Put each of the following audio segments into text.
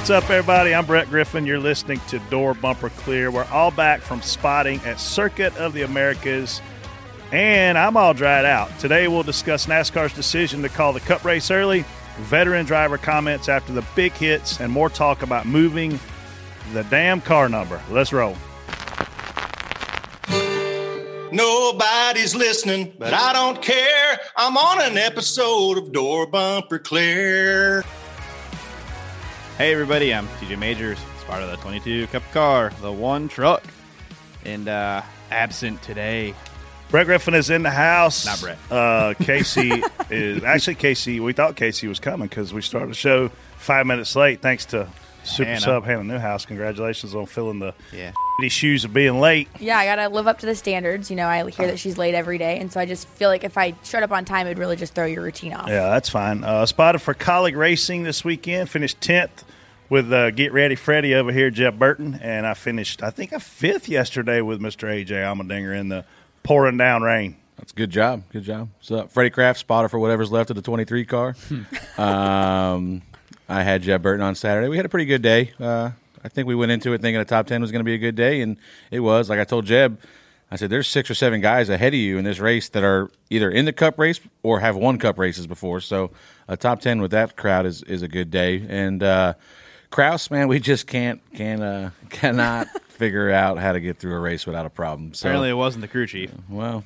What's up, everybody? I'm Brett Griffin. You're listening to Door Bumper Clear. We're all back from spotting at Circuit of the Americas, and I'm all dried out. Today, we'll discuss NASCAR's decision to call the Cup race early, veteran driver comments after the big hits, and more talk about moving the damn car number. Let's roll. Nobody's listening, but I don't care. I'm on an episode of Door Bumper Clear. Hey everybody, I'm TJ Majors, It's part of the 22 Cup car, the one truck, and uh, absent today. Brett Griffin is in the house. Not Brett. Uh, Casey is actually Casey. We thought Casey was coming because we started the show five minutes late. Thanks to Super Hannah. Sub Hannah Newhouse. Congratulations on filling the Yeah. shoes of being late. Yeah, I gotta live up to the standards. You know, I hear that she's late every day, and so I just feel like if I showed up on time, it'd really just throw your routine off. Yeah, that's fine. Uh, spotted for Kaulig Racing this weekend. Finished tenth with uh, Get Ready Freddie over here, Jeb Burton, and I finished I think a fifth yesterday with Mister AJ Allmendinger in the pouring down rain. That's a good job. Good job. So, Freddie Kraft, spotter for whatever's left of the 23 car. um, I had Jeb Burton on Saturday. We had a pretty good day. Uh, I think we went into it thinking the top 10 was going to be a good day, and it was. Like I told Jeb, I said, there's six or seven guys ahead of you in this race that are either in the cup race or have won cup races before. So a top 10 with that crowd is, is a good day. And uh, Kraus, man, we just can't, can, uh, cannot figure out how to get through a race without a problem. So, Apparently, it wasn't the crew chief. well,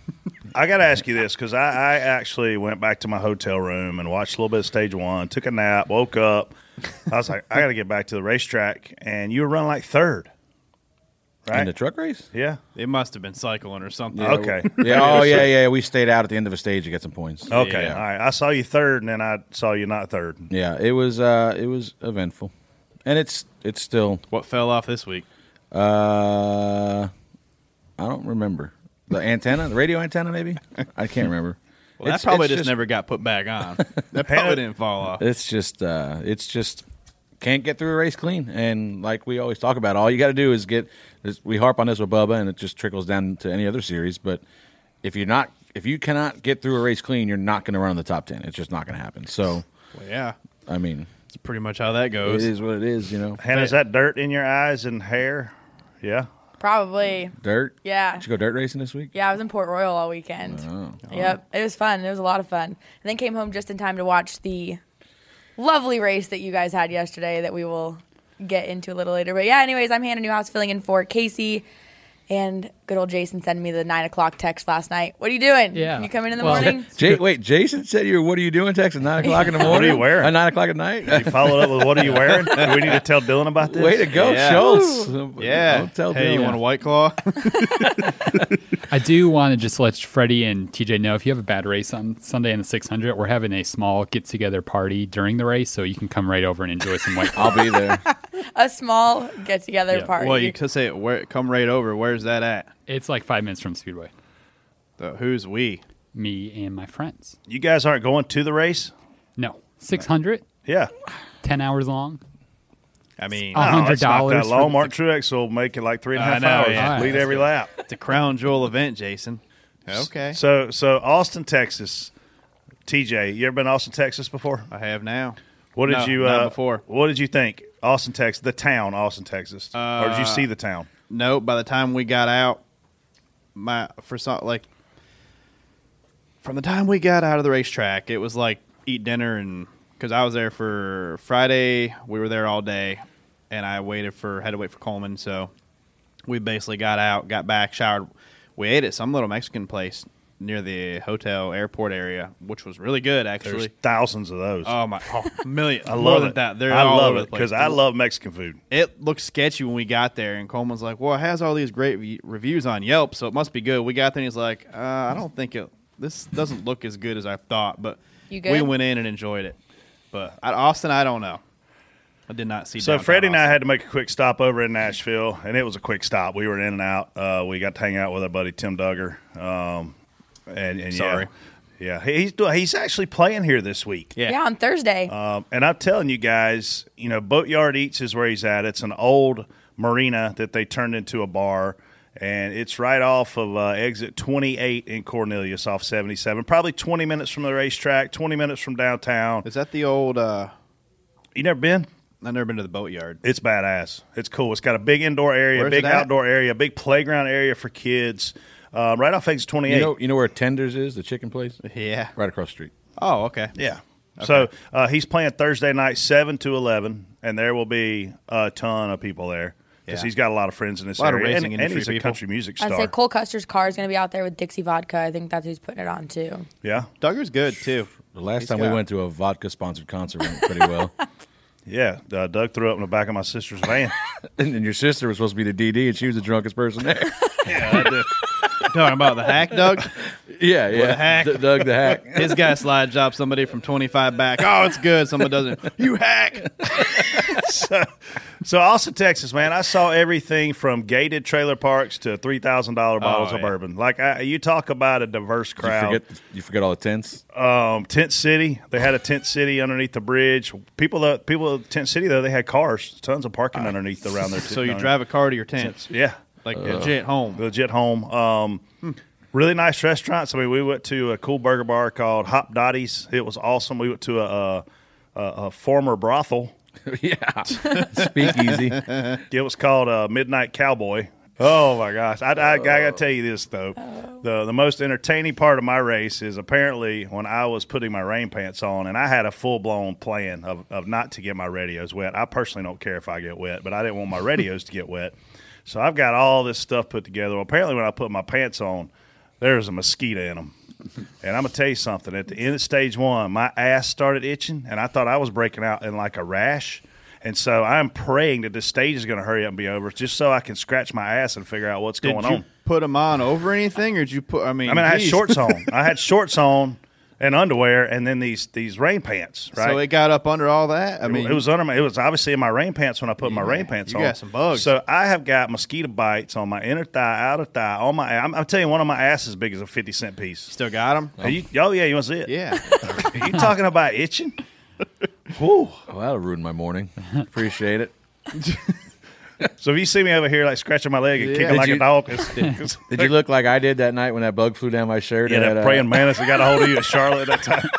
I got to ask you this because I, I actually went back to my hotel room and watched a little bit of stage one, took a nap, woke up. I was like, I got to get back to the racetrack, and you were running like third, right? in the truck race? yeah. It must have been cycling or something. Okay. Yeah. Oh, yeah, yeah. We stayed out at the end of a stage to get some points. Okay. Yeah. All right. I saw you third, and then I saw you not third. Yeah. It was. Uh, it was eventful, and it's it's still. What fell off this week? Uh, I don't remember the antenna, the radio antenna, maybe. I can't remember. Well, It's- that probably it's just, never got put back on. that probably didn't fall off. It's just. Uh, it's just can't get through a race clean, and like we always talk about, all you got to do is get. is- We harp on this with Bubba, and it just trickles down to any other series. But if you're not, if you cannot get through a race clean, you're not going to run in the top ten. It's just not going to happen. So, Well, yeah, I mean, it's pretty much how that goes. is what it is. You know, And is that dirt in your eyes and hair? Yeah. Probably. dirt. Yeah. Did you go dirt racing this week? Yeah, I was in Port Royal all weekend. Oh, yep, it was fun. It was a lot of fun. And then came home just in time to watch the lovely race that you guys had yesterday that we will get into a little later. But yeah, anyways, I'm Hannah Newhouse filling in for Casey. And good old Jason sent me the nine o'clock text last night. What are you doing? Yeah. You coming in the Well- morning? Jay, wait, Jason said you were, what are you doing text at 9 o'clock in the morning? What are you wearing? At 9 o'clock at night? You followed up with what are you wearing? Do we need to tell Dylan about this? Way to go, Yeah. Schultz. Yeah. Don't tell hey, you Dylan. want a white claw? I do want to just let Freddie and TJ know if you have a bad race on Sunday in the 600, we're having a small get together party during the race, so you can come right over and enjoy some white. I'll be there. A small get together Yeah. party. well, you could say, where, come right over. Where's that at? It's like five minutes from Speedway. The, who's we? Me and my friends. You guys aren't going to the race? No, 600, Yeah. 10 hours long. I mean, Uh, No, it's not $100 that for long. the- Mark Truex will make it like three and a half and a I half know, hours. yeah. Lead every lap. it's a crown jewel event, Jason. Okay. So, so Austin, Texas. TJ, you ever been to Austin, Texas before? I have now. What did No, you uh, before. What did you think? Austin, Texas, the town, Austin, Texas, or did you Uh, see the town? No, by the time we got out, my for some like from the time we got out of the racetrack, it was like eat dinner and because I was there for Friday. We were there all day, and I waited for had to wait for Coleman. So we basically got out, got back, showered. We ate at some little Mexican place near the hotel airport area, which was really good actually. There's actually. thousands of those. Oh my, oh, million! I more love than it. that. They're I all love it because I love Mexican food. It looked sketchy when we got there, and Coleman's like, "Well, it has all these great re- reviews on Yelp, so it must be good." We got there, and he's like, uh, "I don't think it. This doesn't look as good as I thought." But You we went in and enjoyed it. But at Austin, I don't know. I did not see. So downtown Freddie and I had to make a quick stop over in Nashville, and it was a quick stop. We were in and out. Uh, we got to hang out with our buddy Tim Dugger. Um, and, and Sorry. yeah, yeah, he's doing. He's actually playing here this week. Yeah. Yeah, on Thursday. Um, and I'm telling you guys, you know, Boatyard Eats is where he's at. It's an old marina that they turned into a bar, and it's right off of uh, exit 28 in Cornelius off 77. Probably 20 minutes from the racetrack, 20 minutes from downtown. Is that the old? Uh, You never been? I've never been to the boatyard. It's badass. It's cool. It's got a big indoor area, Where's big outdoor area, big playground area for kids. Um, right off exit 28. You know, you know where Tenders is, the chicken place, Yeah. right across the street. Oh, okay. Yeah. So uh, he's playing Thursday night, seven to eleven, and there will be a ton of people there because Yeah. he's got a lot of friends in this A lot of area, racing and, and industry he's a country music star. I'd say Cole Custer's car is going to be out there with Dixie Vodka. I think that's who's putting it on too. yeah, Dugger's good too. The last He's time we went to a vodka sponsored concert went pretty well. yeah. Uh, Doug threw up in the back of my sister's van. and, and your sister was supposed to be the DD, and she was the drunkest person there. yeah, I did. Talking about the hack, Doug. yeah, yeah. The hack. D- Doug the hack. His guy slide job somebody from twenty five back. Oh, it's good. Someone doesn't. You hack. so, so Austin, Texas, man, I saw everything from gated trailer parks to three thousand dollar bottles of yeah. bourbon. Like I, you talk about a diverse You crowd. forget, you forget all the tents. um, Tent City. They had a tent city underneath the bridge. People, that people, at Tent City though, they had cars, tons of parking underneath around there. So you drive a car to your tents? yeah, like legit home. legit home. Um, really nice restaurants. I mean, we went to a cool burger bar called Hopdoddy's. It was awesome. We went to a, a, a, a former brothel. yeah. Speakeasy. It was called uh, Midnight Cowboy. Oh my gosh! I, I, I gotta tell you this though, the the most entertaining part of my race is apparently when I was putting my rain pants on, and I had a full blown plan of, of not to get my radios wet. I personally don't care if I get wet, but I didn't want my radios to get wet, so I've got all this stuff put together. Well, apparently, when I put my pants on, there's a mosquito in them. And I'm gonna tell you something. At the end of stage one, my ass started itching, and I thought I was breaking out in like a rash. And so I'm praying that this stage is going to hurry up and be over, just so I can scratch my ass and figure out what's Did going you on. put them on over anything, or did you put? I mean, I mean, I had shorts on. I had shorts on and underwear, and then these these rain pants. Right. So it got up under all that. I mean, it was under my. It was obviously in my rain pants when I put my rain pants you on. got some bugs. So I have got mosquito bites on my inner thigh, outer thigh, on my. I'm, I'm telling you, one of my ass is big as a fifty cent piece. still got them. Are you, oh yeah, you want to see it? Yeah. Are you talking about itching? Whew. Oh, that'll ruin my morning. Appreciate it. So if you see me over here like scratching my leg and Yeah. kicking Did like you- a dog, it's, it's- Did you look like I did that night when that bug flew down my shirt? yeah, at, that uh, praying mantis that got a hold of you at Charlotte that time.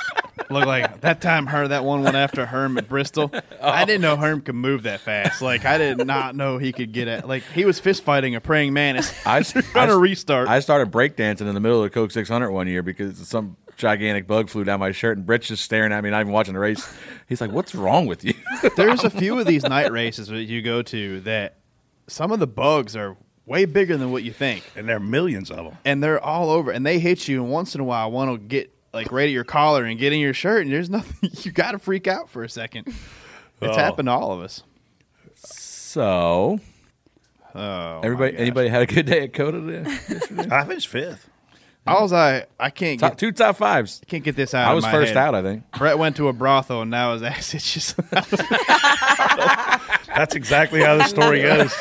Look like that time her that one went after Herm at Bristol. I didn't know Herm could move that fast. Like I did not know he could get at like he was fist fighting a praying mantis. I, trying to restart. I started breakdancing in the middle of the Coke 600 one year because some gigantic bug flew down my shirt, and Brett's just staring at me, not even watching the race. He's like, "What's wrong with you?" There's a few of these night races that you go to that some of the bugs are way bigger than what you think, and there are millions of them. and they're all over, and they hit you. And once in a while, one will get like right at your collar and get in your shirt, and there's nothing. You got to freak out for a second. It's Oh. happened to all of us. so, Oh, everybody, anybody had a good day at COTA today? I finished fifth. I was like, I can't top, get two top fives. can't get this out. I was first head. out, I think. Brett went to a brothel and now his ass itches. That's exactly how the story goes.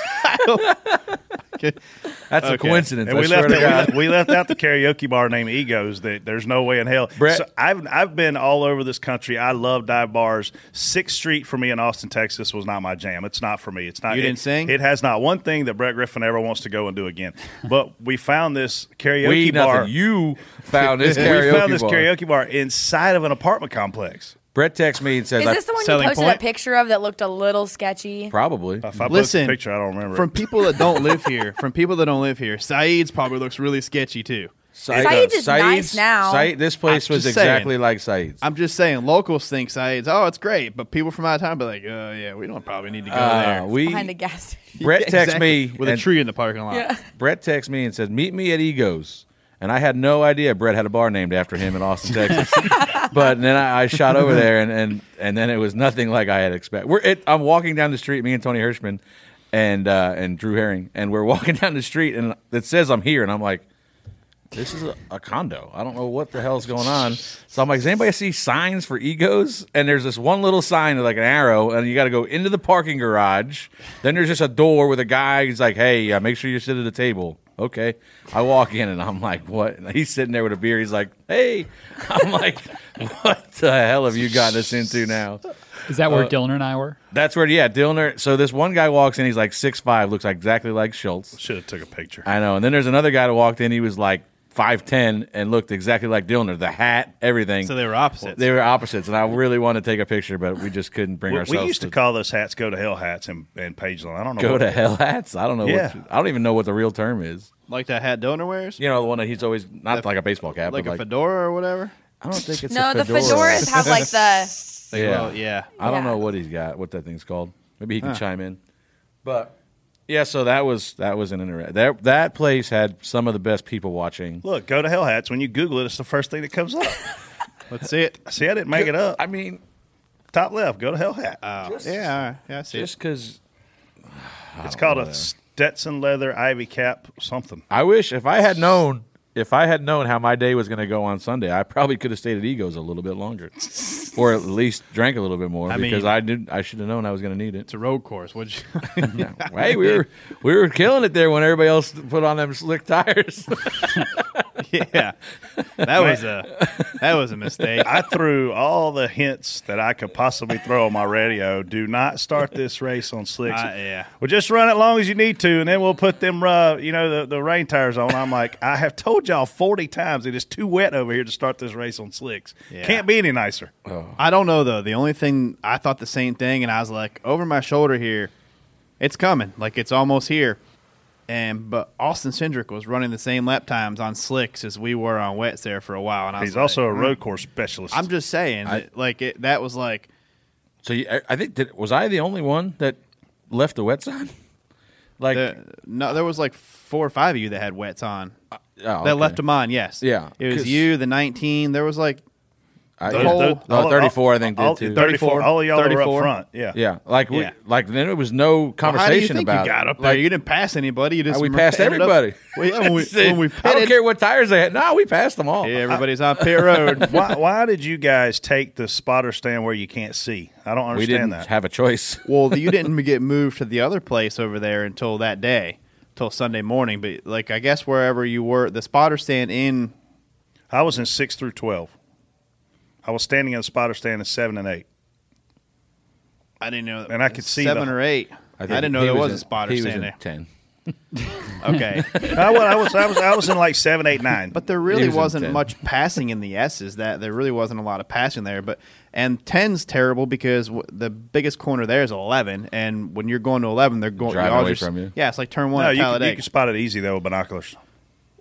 That's a coincidence. And we left, it, we, left out the karaoke bar named Egos. That there's no way in hell. Brett- So I've I've been all over this country. I love dive bars. Sixth Street for me in Austin, Texas, was not my jam. It's not for me. It's not. You it- didn't sing? It has not one thing that Brett Griffin ever wants to go and do again. But we found this karaoke we bar. nothing. You found this we found this bar. karaoke bar inside of an apartment complex. Brett texts me and says, Is this the one you Selling posted point? a picture of that looked a little sketchy? "Probably." If I Listen, Listen, picture, I don't remember. From it. people that don't live here, from people that don't live here, Saeed's probably looks really sketchy too. Saeed's is nice Saeed's- now. Saeed- this place I'm was just exactly saying. like Saeed's. I'm just saying, locals think Saeed's, oh, it's great, but people from out of town be like, oh, yeah, we don't probably need to go Uh, there. we behind a gas station. Brett texts Exactly. me with and- a tree in the parking lot. Yeah. Brett texts me and says, "Meet me at Egos." And I had no idea Brett had a bar named after him in Austin, Texas. but then I, I shot over there, and, and and then it was nothing like I had expected. We're it, I'm walking down the street, me and Tony Hirschman, and uh, and Drew Herring, and we're walking down the street, and it says I'm here, and I'm like, this is a, a condo. I don't know what the hell's going on. So I'm like, does anybody see signs for egos? And there's this one little sign like an arrow, and you got to go into the parking garage. Then there's just a door with a guy. He's like, hey, uh, make sure you sit at the table. Okay. I walk in and I'm like, what? And he's sitting there with a beer. He's like, hey. I'm like, what the hell have you gotten us into now? Is that Uh, where Dylan and I were? That's where, yeah, Dillner. So this one guy walks in. He's like six five, looks exactly like Schultz. Should have took a picture. I know. And then there's another guy that walked in. He was like five ten and looked exactly like Dillner. The hat, everything. So they were opposites. They were opposites, and I really wanted to take a picture, but we just couldn't bring We, ourselves. we used to call those hats "Go to Hell" hats and, in Pageland. I don't know. go what- to hell hats. I don't know. Yeah. What, I don't even know what the real term is. like that hat Donor wears? You know, the one that he's always not The- like a baseball cap, like but a like fedora or whatever? I don't think it's No, a the fedoras have like the. Yeah. well, yeah. I don't Yeah. know what he's got, what that thing's called. Maybe he can Huh. chime in. But yeah, so that was that was an interest. That that place had some of the best people watching. Look, go to Hell hats. When you Google it, it's the first thing that comes up. Let's see it. See, I didn't make it up. I mean, Top left, go to Hell hat. Oh, yeah, all right. yeah, I see just it. because it's called a Stetson leather ivy cap something. I wish if I had known if I had known how my day was going to go on Sunday, I probably could have stayed at Egos a little bit longer, or at least drank a little bit more I because mean- I did. I should have known I was going to need it. It's a road course. Would you? hey, we were we were killing it there when everybody else put on them slick tires. yeah, that was a that was a mistake. I threw all the hints that I could possibly throw on my radio. Do not start this race on slicks. Uh, yeah. Well, just run it long as you need to, and then we'll put them, uh, you know, the, the rain tires on. I'm like, I have told y'all 40 times it is too wet over here to start this race on slicks. Yeah. Can't be any nicer. I don't know though. The only thing I thought the same thing, and I was like, over my shoulder here, it's coming. Like it's almost here. And but Austin Cindric was running the same lap times on slicks as we were on wets there for a while. And I was He's like, also a "Hmm." road course specialist. I'm just saying, I- that, like it, that was like so you, I, I think did, was I the only one that left the wet side. Like the, no, there was like four or five of you that had wets on. oh, That okay. left them on. Yes. Yeah, It was you, the 19. There was like I, the whole- the- the 34 I think all, did too. 34. All of y'all were up front. Yeah. Yeah, like we Yeah. like then it was no conversation Well, how do you think about you got it. up there? Like, you didn't pass anybody. You just Uh, we passed everybody. Well, yeah, when we, when we I don't care what tires they had. No, we passed them all. yeah, everybody's on pit road. why, why did you guys take the spotter stand where you can't see? I don't understand we understand didn't that. have a choice. well, you didn't get moved to the other place over there until that day, until Sunday morning. But like, I guess wherever you were, the spotter stand in. I was in 6 through 12. I was standing in the spotter stand in 7 and 8. I didn't know, that And I could see seven the- or eight. I, think didn't know there was, in- a spotter he was stand in there. Ten. Okay, I, was, I, was, I, was, I was in like 7, 8, 9. but there really was wasn't much passing in the S's. That there really wasn't a lot of passing there. But and 10's terrible because w- the biggest corner there is eleven, and when you're going to eleven, they're going Driving y'all away just- from you. Yeah, it's like turn one no, you can, you can spot it easy, though, with binoculars.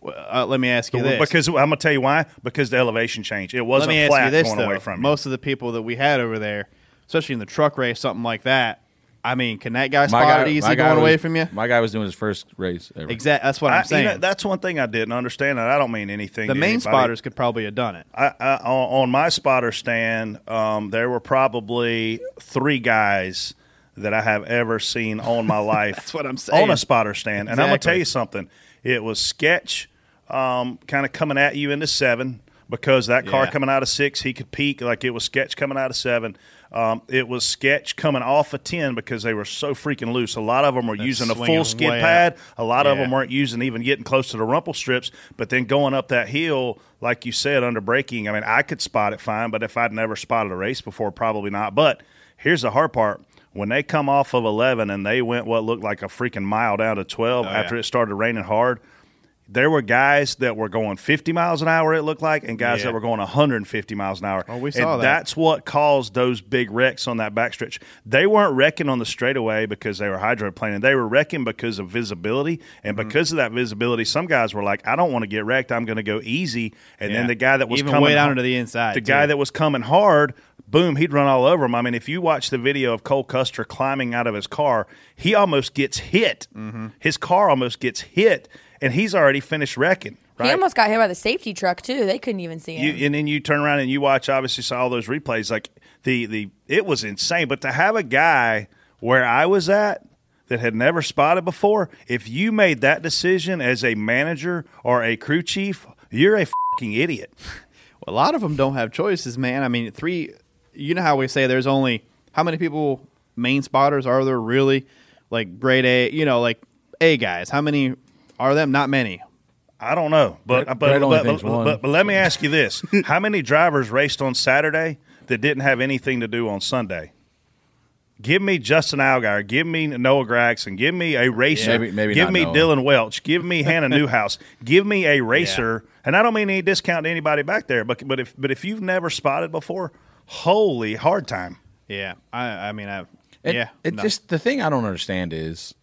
uh, let me ask you this: Because I'm going to tell you why. Because the elevation change. It wasn't me ask flat you this going though: away from you. most of the people that we had over there, especially in the truck race, something like that. I mean, can that guy spot guy, it easy my guy going away from you? My guy was doing his first race ever. Exactly. That's what I- I'm you saying. know, that's one thing I didn't understand, and I don't mean anything. the to main anybody. spotters could probably have done it. I, I, on on my spotter stand, um, there were probably three guys that I have ever seen on my life. That's what I'm saying. On a spotter stand, and I'm going to tell you something. It was sketch, um, kind of coming at you into seven because that car Yeah. coming out of six, he could peak like it was sketch coming out of seven. Um, it was sketch coming off of ten because they were so freaking loose. A lot of them were using a full skid pad. up. A lot of them weren't using even getting close to the rumble strips. But then going up that hill, like you said, under braking, I mean, I could spot it fine, but if I'd never spotted a race before, probably not. But here's the hard part. When they come off of 11 and they went what looked like a freaking mile down to 12 Oh, after yeah. it started raining hard, there were guys that were going 50 miles an hour. It looked like, and guys Yeah. that were going 150 miles an hour. Oh, we and saw that. That's what caused those big wrecks on that backstretch. They weren't wrecking on the straightaway because they were hydroplaning. They were wrecking because of visibility, and Mm-hmm. because of that visibility, some guys were like, "I don't want to get wrecked. I'm going to go easy." And then the guy that was Even coming way down hard- to the inside, the too. guy that was coming hard, boom, he'd run all over him. I mean, if you watch the video of Cole Custer climbing out of his car, he almost gets hit. Mm-hmm. His car almost gets hit, and he's already finished wrecking. Right? He almost got hit by the safety truck too. They couldn't even see him. you, and then you turn around and you watch. Obviously, saw all those replays. Like the the it was insane. But to have a guy where I was at that had never spotted before, if you made that decision as a manager or a crew chief, you're a fucking idiot. A lot of them don't have choices, man. I mean, three. You know how we say there's only how many people main spotters are there really? Like grade A, you know, like A guys. How many are them? Not many. I don't know, but Brett- but, Brett but, but, but, but let me ask you this: How many drivers raced on Saturday that didn't have anything to do on Sunday? Give me Justin Allgaier. Give me Noah Gragson. Give me a racer. Maybe- maybe give not me Noah. Dylan Welch. Give me Hannah Newhouse. Give me a racer. And I don't mean any discount to anybody back there, but but if but if you've never spotted before, holy hard time. Yeah, I. I mean, I. It, yeah, it no. just the thing I don't understand is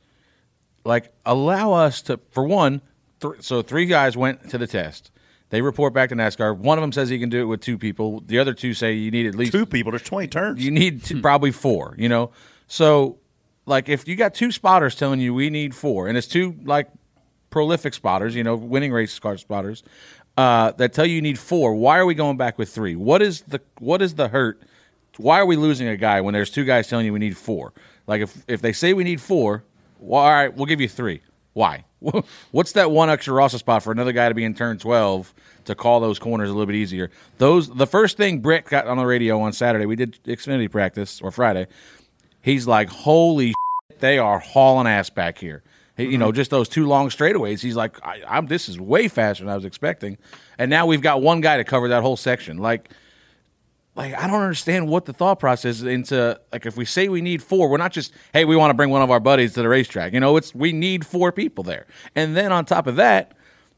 like allow us to for one. Th- so three guys went to the test. They report back to NASCAR. One of them says he can do it with two people. The other two say you need at least Two people. There's twenty turns. You need to, probably four. You know, so like if you got two spotters telling you we need four, and it's two like prolific spotters, you know, winning race car spotters uh, that tell you you need four. Why are we going back with three? What is the what is the hurt? Why are we losing a guy when there's two guys telling you we need four? Like if if they say we need four, well, all right, we'll give you three. Why? What's that one extra Rossa spot for another guy to be in turn twelve to call those corners a little bit easier? Those the first thing Britt got on the radio on Saturday. We did Xfinity practice or Friday. He's like, "Holy, shit, they are hauling ass back here." He- You know, mm-hmm. just those two long straightaways. He's like, I, "I'm this is way faster than I was expecting," and now we've got one guy to cover that whole section. Like, like I don't understand what the thought process is into like if we say we need four, we're not just hey we want to bring one of our buddies to the racetrack. You know, it's we need four people there, and then on top of that,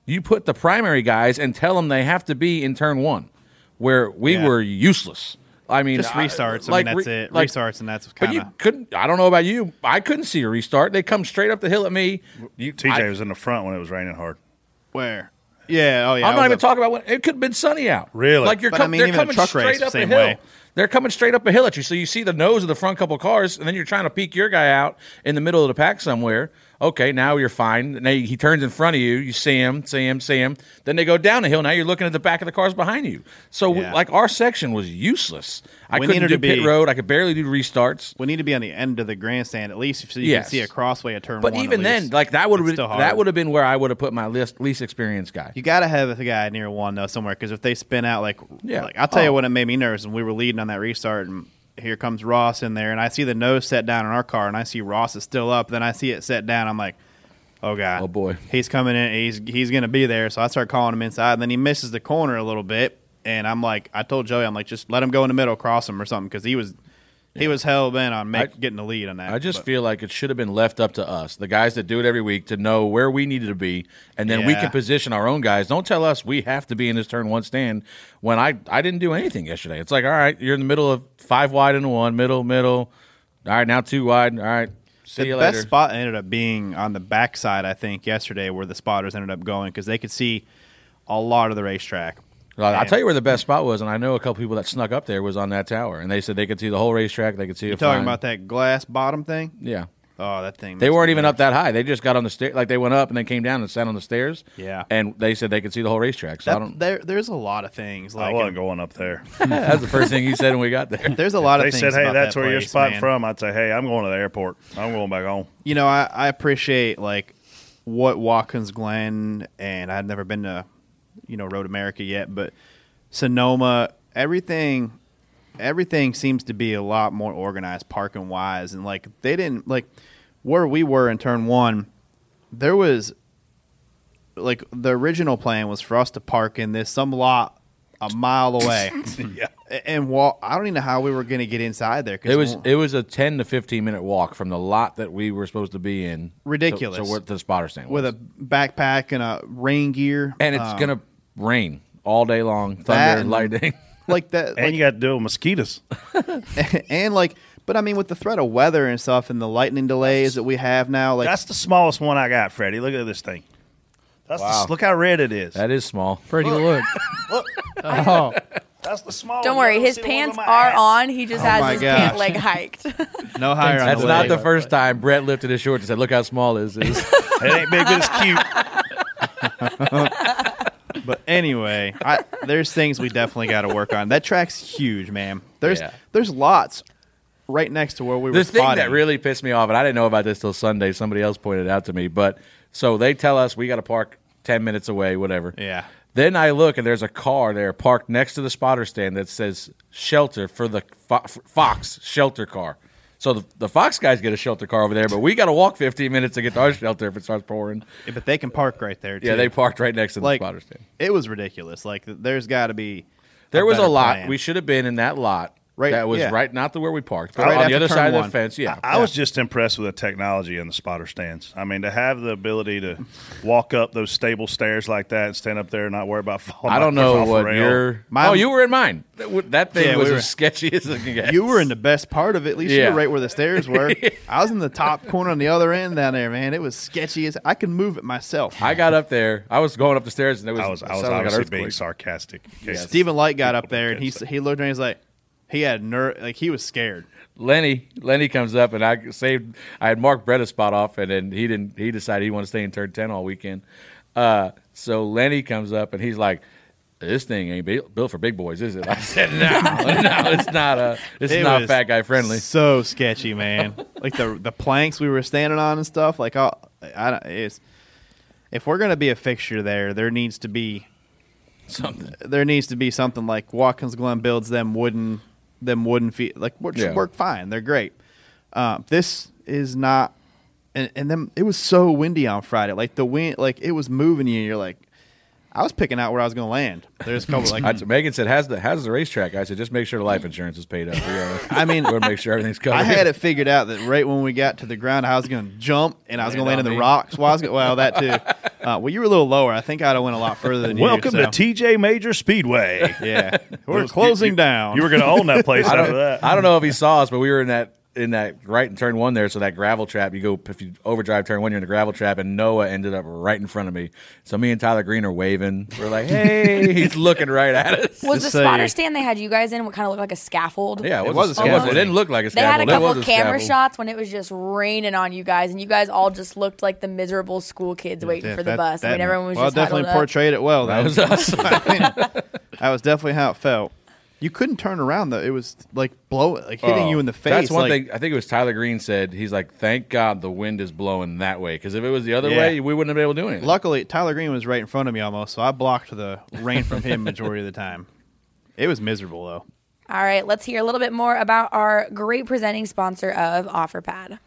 you put the primary guys and tell them they have to be in turn one, where we Yeah. were useless. I mean, just restarts. I like mean, that's re- it. like- restarts, and that's But kind you couldn't. I don't know about you. I couldn't see a restart. They come straight up the hill at me. You, TJ I, was in the front when it was raining hard. Where? Yeah. Oh yeah. I'm not even up- talking about when it could have been sunny out. Really? Like you're, But I mean, they're coming straight up a hill. way. They're coming straight up a hill at you, so you see the nose of the front couple cars, and then you're trying to peek your guy out in the middle of the pack somewhere. Okay, now you're fine. Now he turns in front of you. You see him, see him, see him. Then they go down the hill. Now you're looking at the back of the cars behind you. So Yeah. like our section was useless. I We couldn't do pit be- road. I could barely do restarts. We need to be on the end of the grandstand at least, so you Yes. can see a crossway at turn But one. even then, like that would have been that would have been where I would have put my least least experienced guy. You got to have a guy near one though somewhere because if they spin out like, Yeah. like I'll tell you Oh. what it made me nervous when we were leading on that restart and here comes Ross in there and I see the nose set down in our car and I see Ross is still up. Then I see it set down. I'm like, oh god, Oh, boy. he's coming in. He's he's gonna be there. So I start calling him inside. And then he misses the corner a little bit and I'm like I told Joey I'm like just let him go in the middle cross him or something because he was he was hell bent on make, I- getting the lead on that. I just But- feel like it should have been left up to us, the guys that do it every week, to know where we needed to be, and then we can position our own guys. Don't tell us we have to be in this turn one stand when I I didn't do anything yesterday. It's like, all right, you're in the middle of five wide and one, middle, middle. All right, now two wide. All right, see the best spot ended up being on the backside, I think, yesterday, where the spotters ended up going because they could see a lot of the racetrack. Well, I'll tell you where the best spot was, and I know a couple people that snuck up there was on that tower, and they said they could see the whole racetrack. They could see You it. talking fine. about that glass bottom thing? Yeah. Oh, that thing. They weren't even up that high. They just got on the stair, like they went up and then came down and sat on the stairs. Yeah. and they said they could see the whole racetrack. So I don't. there, there's a lot of things. I wasn't going up there. That's the first thing he said when we got there. there's a lot they of things. They said, "Hey, about that's that where your place, spot man. from." I'd say, "Hey, I'm going to the airport. I'm going back home." You know, I, I appreciate like what Watkins Glen and I've never been to, you know, Road America yet, but Sonoma, everything, everything seems to be a lot more organized parking wise, and like they didn't like where we were in turn one. There was like the original plan was for us to park in this some lot a mile away. Yeah. And walk. I don't even know how we were going to get inside there. 'cause It was it was a ten to fifteen minute walk from the lot that we were supposed to be in. Ridiculous. So, what the spotter stand with was. a backpack and a rain gear, and it's um, gonna rain all day long, that thunder, and- lightning. like that. And like- you got to deal with mosquitoes. and like, but I mean, with the threat of weather and stuff, and the lightning delays that we have now, like That's the smallest one I got, Freddie. Look at this thing. That's Wow. the, look how red it is. that is small. Freddie, look. Look, Oh, that's the small. Don't one. worry, his see the one pants are ass? on. He just Oh has his gosh. pant leg hiked. no higher on That's the not leg. the first time Brett lifted his shorts and said, "Look how small this is." It ain't big, but it's cute. But anyway, I, there's things we definitely got to work on. That track's huge, man. There's Yeah. there's lots right next to where we were. the thing spotting. that really pissed me off, and I didn't know about this till Sunday. Somebody else pointed it out to me. But so they tell us we got to park ten minutes away, whatever. Yeah. Then I look and there's a car there parked next to the spotter stand that says shelter for the Fo- Fox shelter car. So the, the Fox guys get a shelter car over there, but we got to walk 15 minutes to get to our shelter if it starts pouring. Yeah, but they can park right there. Too. Yeah, they parked right next to the like spotter stand. it was ridiculous. Like there's got to be. There was a lot. plan. We should have been in that lot. Right, That was yeah. right, not the where we parked, but Right on the other turn side of the fence. Yeah. I was just impressed with the technology in the spotter stands. I mean, to have the ability to walk up those stable stairs like that and stand up there and not worry about falling. I don't know the what your. My- oh, you were in mine. That, that thing Yeah, was we were- as sketchy as it can get. You were in the best part of it. At least you were right where the stairs were. I was in the top corner on the other end down there, man. It was sketchy as I can move it myself. I got up there. I was going up the stairs, and it was. I was, I was sounded like obviously being sarcastic. in case Stephen Light got up there and he he looked at me. He's like, he had nerve, like he was scared. Lenny Lenny comes up and I saved. I had Mark Brett a spot off, and then he didn't. He decided he wanted to stay in turn ten all weekend. Uh, so Lenny comes up and he's like, "This thing ain't built built for big boys, is it?" I said, "No, no, it's not. A, it's It not fat guy friendly." So sketchy, man. like the the planks we were standing on and stuff. Like, I, I it's if we're gonna be a fixture there, there needs to be Something. there needs to be something like Watkins Glen builds them wooden them wooden feet like which Yeah. work fine. They're great. Um, this is not, and and then it was so windy on Friday. Like the wind, like it was moving you. and You're like, I was picking out where I was going to land. There's a couple like I, Megan said, "How's the how's the racetrack?" I said, "Just make sure the life insurance is paid up." We I mean, we gotta make sure everything's covered. I had it figured out that right when we got to the ground, I was going to jump and I was going to land in the me. rocks. Well, I was gonna, well that too. Uh, well, you were a little lower. I think I'd have went a lot further than you. Welcome you. to TJ Major Speedway. yeah, we're closing you- down. You were going to own that place I after that. I don't know if he saw us, but we were in that in that right in turn one there. So that gravel trap, you go if you overdrive turn one, you're in the gravel trap, and Noah ended up right in front of me. So me and Tyler Green are waving. We're like, "Hey!" He's looking right at us. Was the Just say- spotter stand they had you guys in what kind of looked like a scaffold? Yeah, it, It was, was a a scaffold. It didn't look like a scaffold. They had a couple was a camera scaffold. shots when it was just raining on you guys, and you guys all just looked like the miserable school kids waiting Yeah, for the that- bus. I mean, everyone was well, just definitely huddled up. portrayed it well. That was us. I mean, that was definitely how it felt. You couldn't turn around though. It was like blowing, like hitting Oh, you in the face. That's one like, thing. I think it was Tyler Green said. He's like, "Thank God the wind is blowing that way, because if it was the other Yeah. way, we wouldn't have been able to do anything." Luckily, Tyler Green was right in front of me almost, so I blocked the rain from him majority of the time. It was miserable though. All right, let's hear a little bit more about our great presenting sponsor of OfferPad.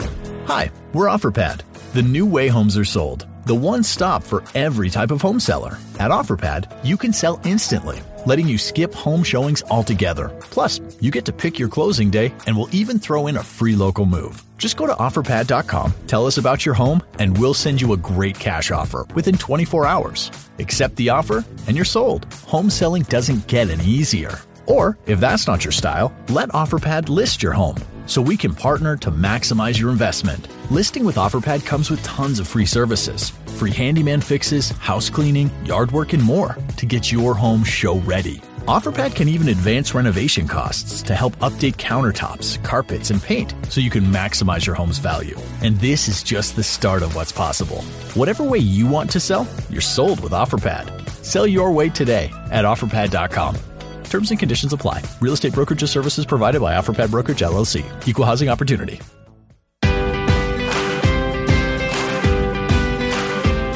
Hi, we're OfferPad, the new way homes are sold, the one stop for every type of home seller. At OfferPad, you can sell instantly, letting you skip home showings altogether. Plus, you get to pick your closing day, and we'll even throw in a free local move. Just go to OfferPad.com, tell us about your home, and we'll send you a great cash offer within 24 hours. Accept the offer, and you're sold. Home selling doesn't get any easier. Or, if that's not your style, let OfferPad list your home so we can partner to maximize your investment. Listing with OfferPad comes with tons of free services free handyman fixes, house cleaning, yard work, and more to get your home show ready. OfferPad can even advance renovation costs to help update countertops, carpets, and paint so you can maximize your home's value. And this is just the start of what's possible. Whatever way you want to sell, you're sold with OfferPad. Sell your way today at OfferPad.com. Terms and conditions apply. Real estate brokerage services provided by OfferPad Brokerage LLC. Equal housing opportunity.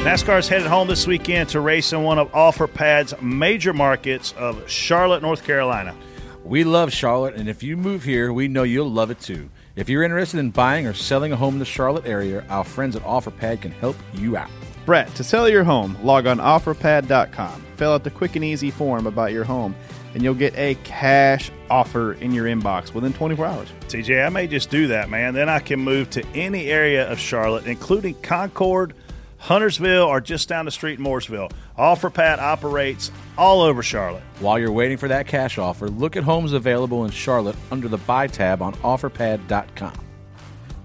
NASCAR's headed home this weekend to race in one of OfferPad's major markets of Charlotte, North Carolina. We love Charlotte, and if you move here, we know you'll love it too. If you're interested in buying or selling a home in the Charlotte area, our friends at OfferPad can help you out. Brett, to sell your home, log on offerpad.com. Fill out the quick and easy form about your home, and you'll get a cash offer in your inbox within 24 hours. TJ, I may just do that, man. Then I can move to any area of Charlotte, including Concord, Huntersville, or just down the street in Mooresville. OfferPad operates all over Charlotte. While you're waiting for that cash offer, look at homes available in Charlotte under the Buy tab on OfferPad.com.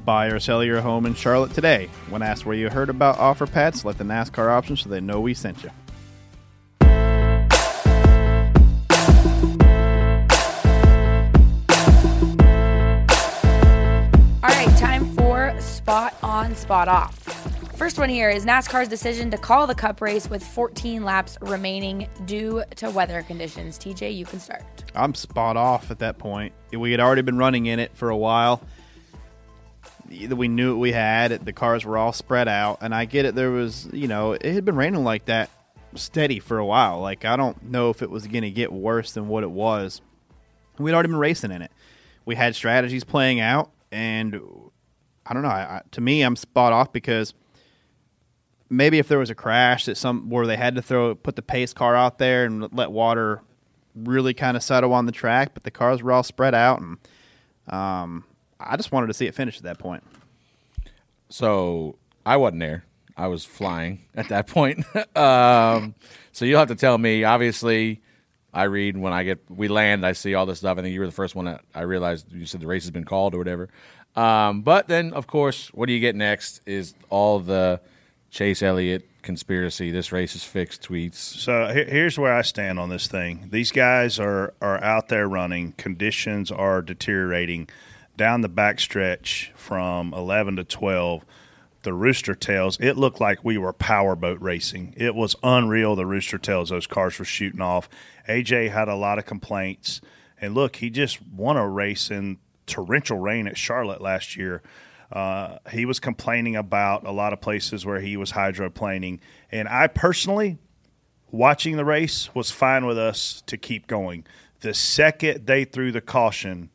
Buy or sell your home in Charlotte today. When asked where you heard about OfferPad, select the NASCAR option so they know we sent you. Spot on, spot off. First one here is NASCAR's decision to call the Cup race with 14 laps remaining due to weather conditions. TJ, you can start. I'm spot off at that point. We had already been running in it for a while. We knew what we had. The cars were all spread out, and I get it. There was, you know, it had been raining like that steady for a while. Like I don't know if it was going to get worse than what it was. We'd already been racing in it. We had strategies playing out, and I don't know. I, I, to me, I'm spot off because maybe if there was a crash that some where they had to throw put the pace car out there and let water really kind of settle on the track, but the cars were all spread out, and um, I just wanted to see it finish at that point. So I wasn't there. I was flying at that point. um, so you'll have to tell me. Obviously, I read when I get we land. I see all this stuff. I think you were the first one that I realized you said the race has been called or whatever. Um, but then, of course, what do you get next? Is all the Chase Elliott conspiracy. This race is fixed tweets. So here's where I stand on this thing. These guys are are out there running. Conditions are deteriorating down the backstretch from 11 to 12. The Rooster Tails, it looked like we were powerboat racing. It was unreal. The Rooster Tails, those cars were shooting off. AJ had a lot of complaints, and look, he just won a race in torrential rain at Charlotte last year. Uh, he was complaining about a lot of places where he was hydroplaning. And I personally, watching the race, was fine with us to keep going. The second they threw the caution,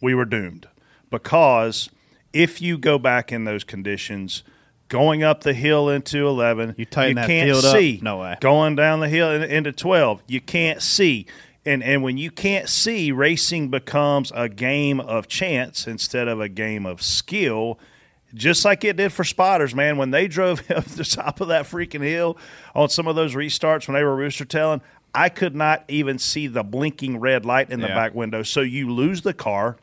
we were doomed because if you go back in those conditions, going up the hill into 11, you, you can't see. Up? No way. Going down the hill into 12, you can't see and and when you can't see, racing becomes a game of chance instead of a game of skill. Just like it did for spotters, man. When they drove up the top of that freaking hill on some of those restarts when they were rooster tailing, I could not even see the blinking red light in the Yeah. back window. So you lose the car.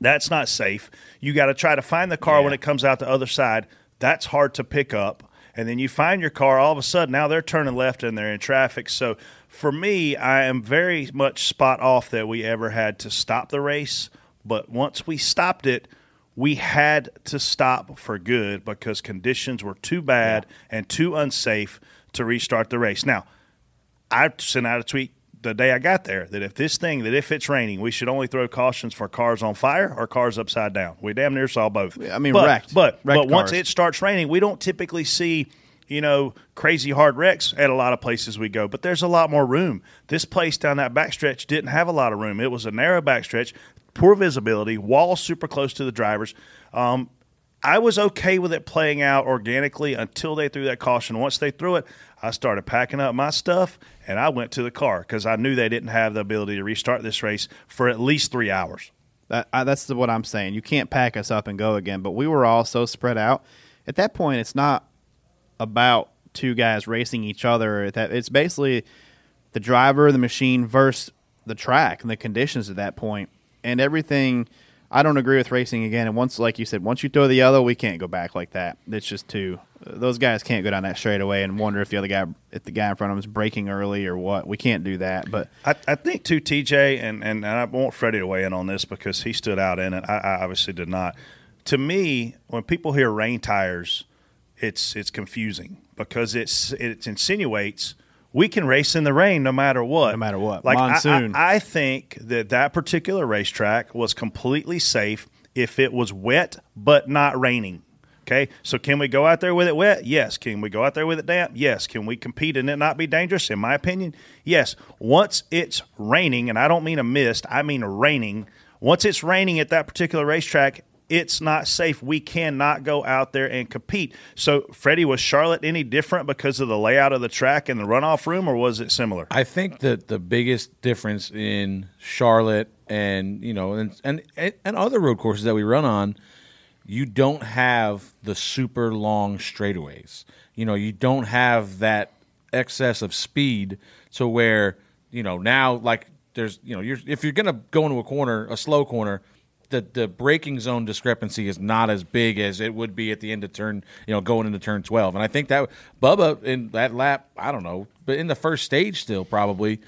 That's not safe. You got to try to find the car when it comes out the other side. That's hard to pick up. And then you find your car, all of a sudden, now they're turning left and they're in traffic. So for me, I am very much spot off that we ever had to stop the race. But once we stopped it, we had to stop for good because conditions were too bad and too unsafe to restart the race. Now, I sent out a tweet the day I got there that if this thing that if it's raining, we should only throw cautions for cars on fire or cars upside down. We damn near saw both. I mean, but, wrecked. But Wrecked but once cars. it starts raining, we don't typically see you know crazy hard wrecks at a lot of places we go. But there's a lot more room. This place down that backstretch didn't have a lot of room. It was a narrow backstretch, poor visibility, walls super close to the drivers. Um, I was okay with it playing out organically until they threw that caution. Once they threw it, I started packing up my stuff and I went to the car because I knew they didn't have the ability to restart this race for at least three hours. That, I, that's what I'm saying. You can't pack us up and go again. But we were all so spread out. At that point, it's not about two guys racing each other. That it's basically the driver, the machine versus the track and the conditions at that point, and everything. I don't agree with racing again. And once, like you said, once you throw the yellow, we can't go back like that. It's just too. Those guys can't go down that straightaway and wonder if the other guy, if the guy in front of them is braking early or what. We can't do that. But I, I think too, TJ, and, and I want Freddie to weigh in on this because he stood out in it. I, I obviously did not. To me, when people hear rain tires, it's it's confusing because it's it insinuates we can race in the rain no matter what. No matter what. Like I- Monsoon. I, I think that that particular racetrack was completely safe if it was wet but not raining. Okay, so can we go out there with it wet? Yes. Can we go out there with it damp? Yes. Can we compete and it not be dangerous? In my opinion, yes. Once it's raining, and I don't mean a mist, I mean raining. Once it's raining at that particular racetrack, it's not safe. We cannot go out there and compete. So, Freddie, was Charlotte any different because of the layout of the track and the runoff room, or was it similar? I think that the biggest difference in Charlotte and you know and and and other road courses that we run on, you don't have the super long straightaways. You know, you don't have that excess of speed to where you know now like there's you know you're if you're gonna go into a corner, a slow corner the the braking zone discrepancy is not as big as it would be at the end of turn, you know, going into turn 12. And I think that Bubba in that lap, I don't know, but in the first stage still probably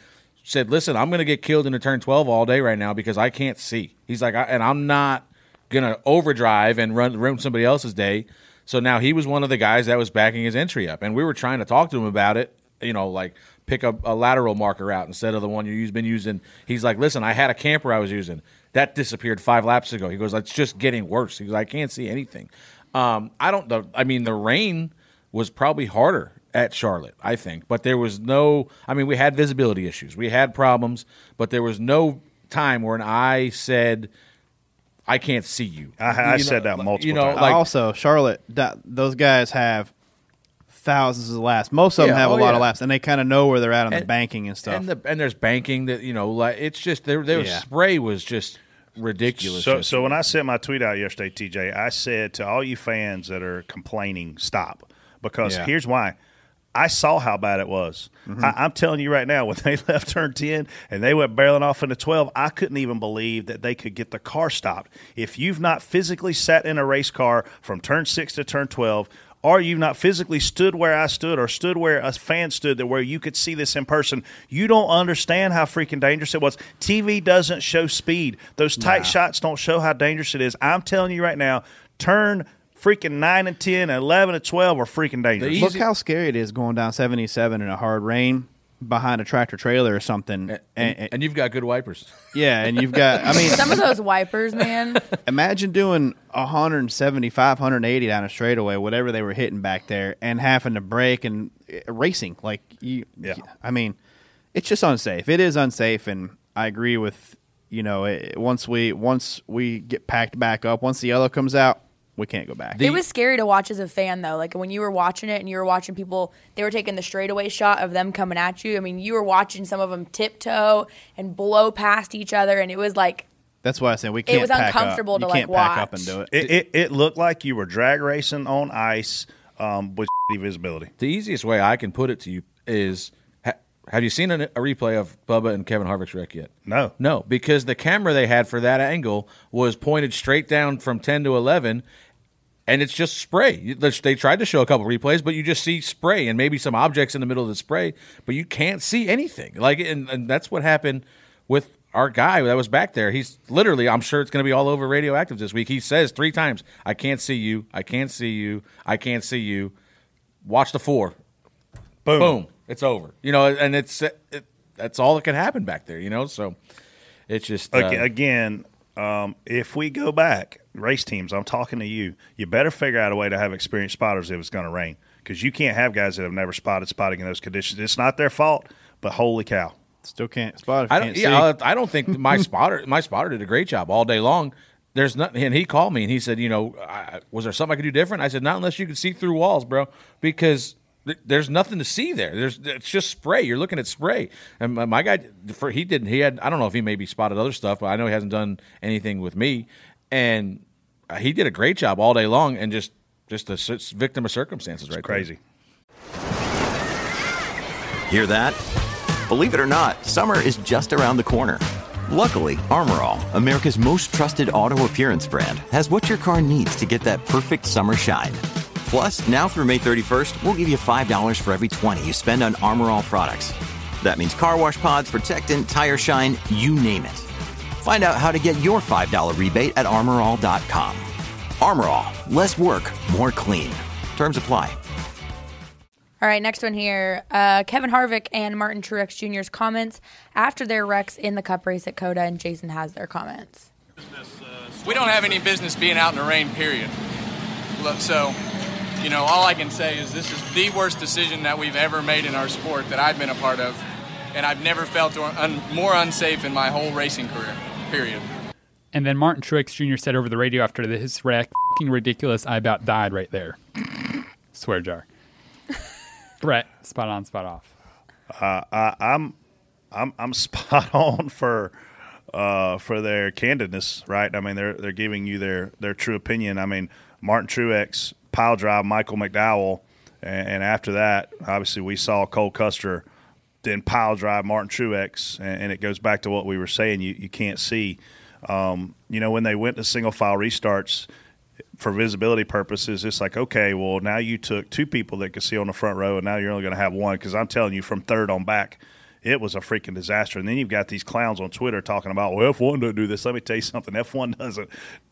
said, "Listen, I'm going to get killed into turn 12 all day right now because I can't see." He's like, and I'm not going to overdrive and run ruin somebody else's day. So now he was one of the guys that was backing his entry up, and we were trying to talk to him about it. You know, like pick a, a lateral marker out instead of the one you've been using. He's like, "Listen, I had a camper I was using." That disappeared five laps ago. He goes, it's just getting worse. He goes, I can't see anything. Um, I don't know. I mean, the rain was probably harder at Charlotte, I think, but there was no. I mean, we had visibility issues, we had problems, but there was no time where I said. I can't see you. I, I you said that multiple you know, times. Like, also, Charlotte, that, those guys have thousands of laps. Most of them have oh, a lot yeah. of laps, and they kind of know where they're at on the banking and stuff. And the and there's banking that you know, like it's just their their Yeah. spray was just ridiculous. So, so when I sent my tweet out yesterday, TJ, I said to all you fans that are complaining, stop. Because Yeah. here's why. I saw how bad it was. Mm-hmm. I, I'm telling you right now, when they left turn 10 and they went barreling off into 12, I couldn't even believe that they could get the car stopped. If you've not physically sat in a race car from turn 6 to turn 12, or you've not physically stood where I stood or stood where a fan stood that where you could see this in person, you don't understand how freaking dangerous it was. TV doesn't show speed. Those tight shots don't show how dangerous it is. I'm telling you right now, turn freaking 9 and 10 and 11 and 12 are freaking dangerous. Look how scary it is going down 77 in a hard rain behind a tractor trailer or something. and, And, and you've got good wipers. yeah, and you've got, I mean, Some of those wipers, man. imagine doing 175, 180 down a straightaway, whatever they were hitting back there, and having to brake and uh, racing. Like, you, Yeah. I mean, it's just unsafe. It is unsafe, and I agree with, you know, it, once we once we get packed back up, once the yellow comes out, we can't go back. it was scary to watch as a fan, though. Like when you were watching it and you were watching people, they were taking the straightaway shot of them coming at you. I mean, you were watching some of them tiptoe and blow past each other, and it was like That's why I said we can't. It was pack uncomfortable up. to, you like, can't pack up and do it. It, it, it looked like you were drag racing on ice um, with visibility. The easiest way I can put it to you is: ha- Have you seen a, a replay of Bubba and Kevin Harvick's wreck yet? No. No, because the camera they had for that angle was pointed straight down from ten to eleven, and it's just spray. They tried to show a couple replays, but you just see spray and maybe some objects in the middle of the spray, but you can't see anything. Like, and, and that's what happened with our guy that was back there. He's literally, I'm sure it's going to be all over radioactive this week. He says three times, "I can't see you. I can't see you. I can't see you." Watch the four. Boom. Boom. It's over. You know, and it's it, that's all that can happen back there. You know, so it's just uh, Again, again um, if we go back, race teams, I'm talking to you, you better figure out a way to have experienced spotters if it's going to rain. Because you can't have guys that have never spotted spotting in those conditions. It's not their fault, but holy cow. Still can't spot. If I don't. can't Yeah, see. I I don't think my spotter my spotter did a great job all day long. There's nothing, and he called me and he said, you know, I, was there something I could do different? I said, not unless you could see through walls, bro, because th- there's nothing to see there. There's it's just spray. You're looking at spray. And my, my guy, for, he didn't. He had. I don't know if he maybe spotted other stuff, but I know he hasn't done anything with me. And uh, he did a great job all day long, and just just a s- victim of circumstances, right? there. Crazy. Hear that? Believe it or not, summer is just around the corner. Luckily, Armor All, America's most trusted auto appearance brand, has what your car needs to get that perfect summer shine. Plus, now through May 31st, we'll give you $5 for every 20 you spend on Armor All products. That means car wash pods, protectant, tire shine, you name it. Find out how to get your $5 rebate at armorall.com. Armor All, less work, more clean. Terms apply. All right, next one here. Uh, Kevin Harvick and Martin Truex Jr.'s comments after their wrecks in the Cup race at COTA, and Jason has their comments. we don't have any business being out in the rain, period. So, you know, all I can say is this is the worst decision that we've ever made in our sport that I've been a part of, and I've never felt un- more unsafe in my whole racing career, period. And then Martin Truex Jr. said over the radio after his wreck, "Fucking ridiculous! I about died right there." Swear jar. Brett, spot on, spot off. Uh, I, I'm, I'm, I'm spot on for, uh, for their candidness, right? I mean, they're they're giving you their their true opinion. I mean, Martin Truex pile drive Michael McDowell, and, and after that, obviously we saw Cole Custer then pile drive Martin Truex, and, and it goes back to what we were saying. You you can't see. Um, you know, when they went to single file restarts for visibility purposes, it's like, okay, well, now you took two people that could see on the front row, and now you're only going to have one. Because I'm telling you, from third on back, it was a freaking disaster. And then you've got these clowns on Twitter talking about, well, F1 doesn't do this. Let me tell you something. F1 doesn't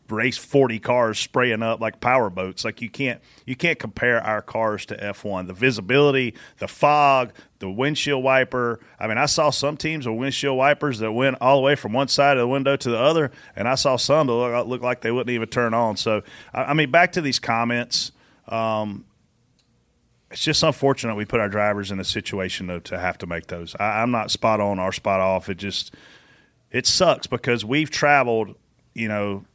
race 40 cars spraying up like power boats. Like you can't you can't compare our cars to F1. The visibility, the fog, the windshield wiper. I mean, I saw some teams with windshield wipers that went all the way from one side of the window to the other, and I saw some that looked look like they wouldn't even turn on. So, I, mean, back to these comments. Um, it's just unfortunate we put our drivers in a situation to, to have to make those. I, I'm not spot on or spot off. It just it sucks because we've traveled, you know,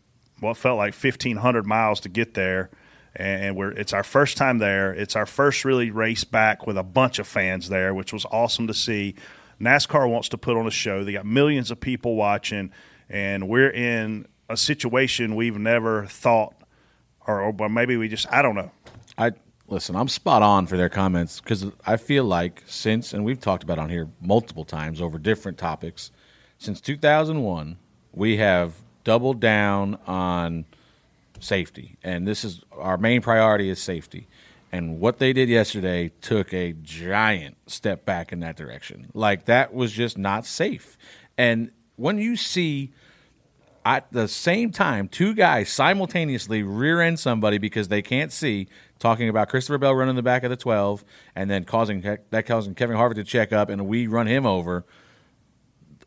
what felt like 1,500 miles to get there, and we're it's our first time there. It's our first really race back with a bunch of fans there, which was awesome to see. NASCAR wants to put on a show. They got millions of people watching, and we're in a situation we've never thought, or, or maybe we just I don't know. Listen, I'm spot on for their comments because I feel like since, and we've talked about on here multiple times over different topics, since 2001, we have doubled down on safety, and this is our main priority is safety. And what they did yesterday took a giant step back in that direction. Like that was just not safe. And when you see at the same time two guys simultaneously rear end somebody because they can't see, talking about Christopher Bell running the back of the 12 and then causing that causing Kevin Harvick to check up and we run him over.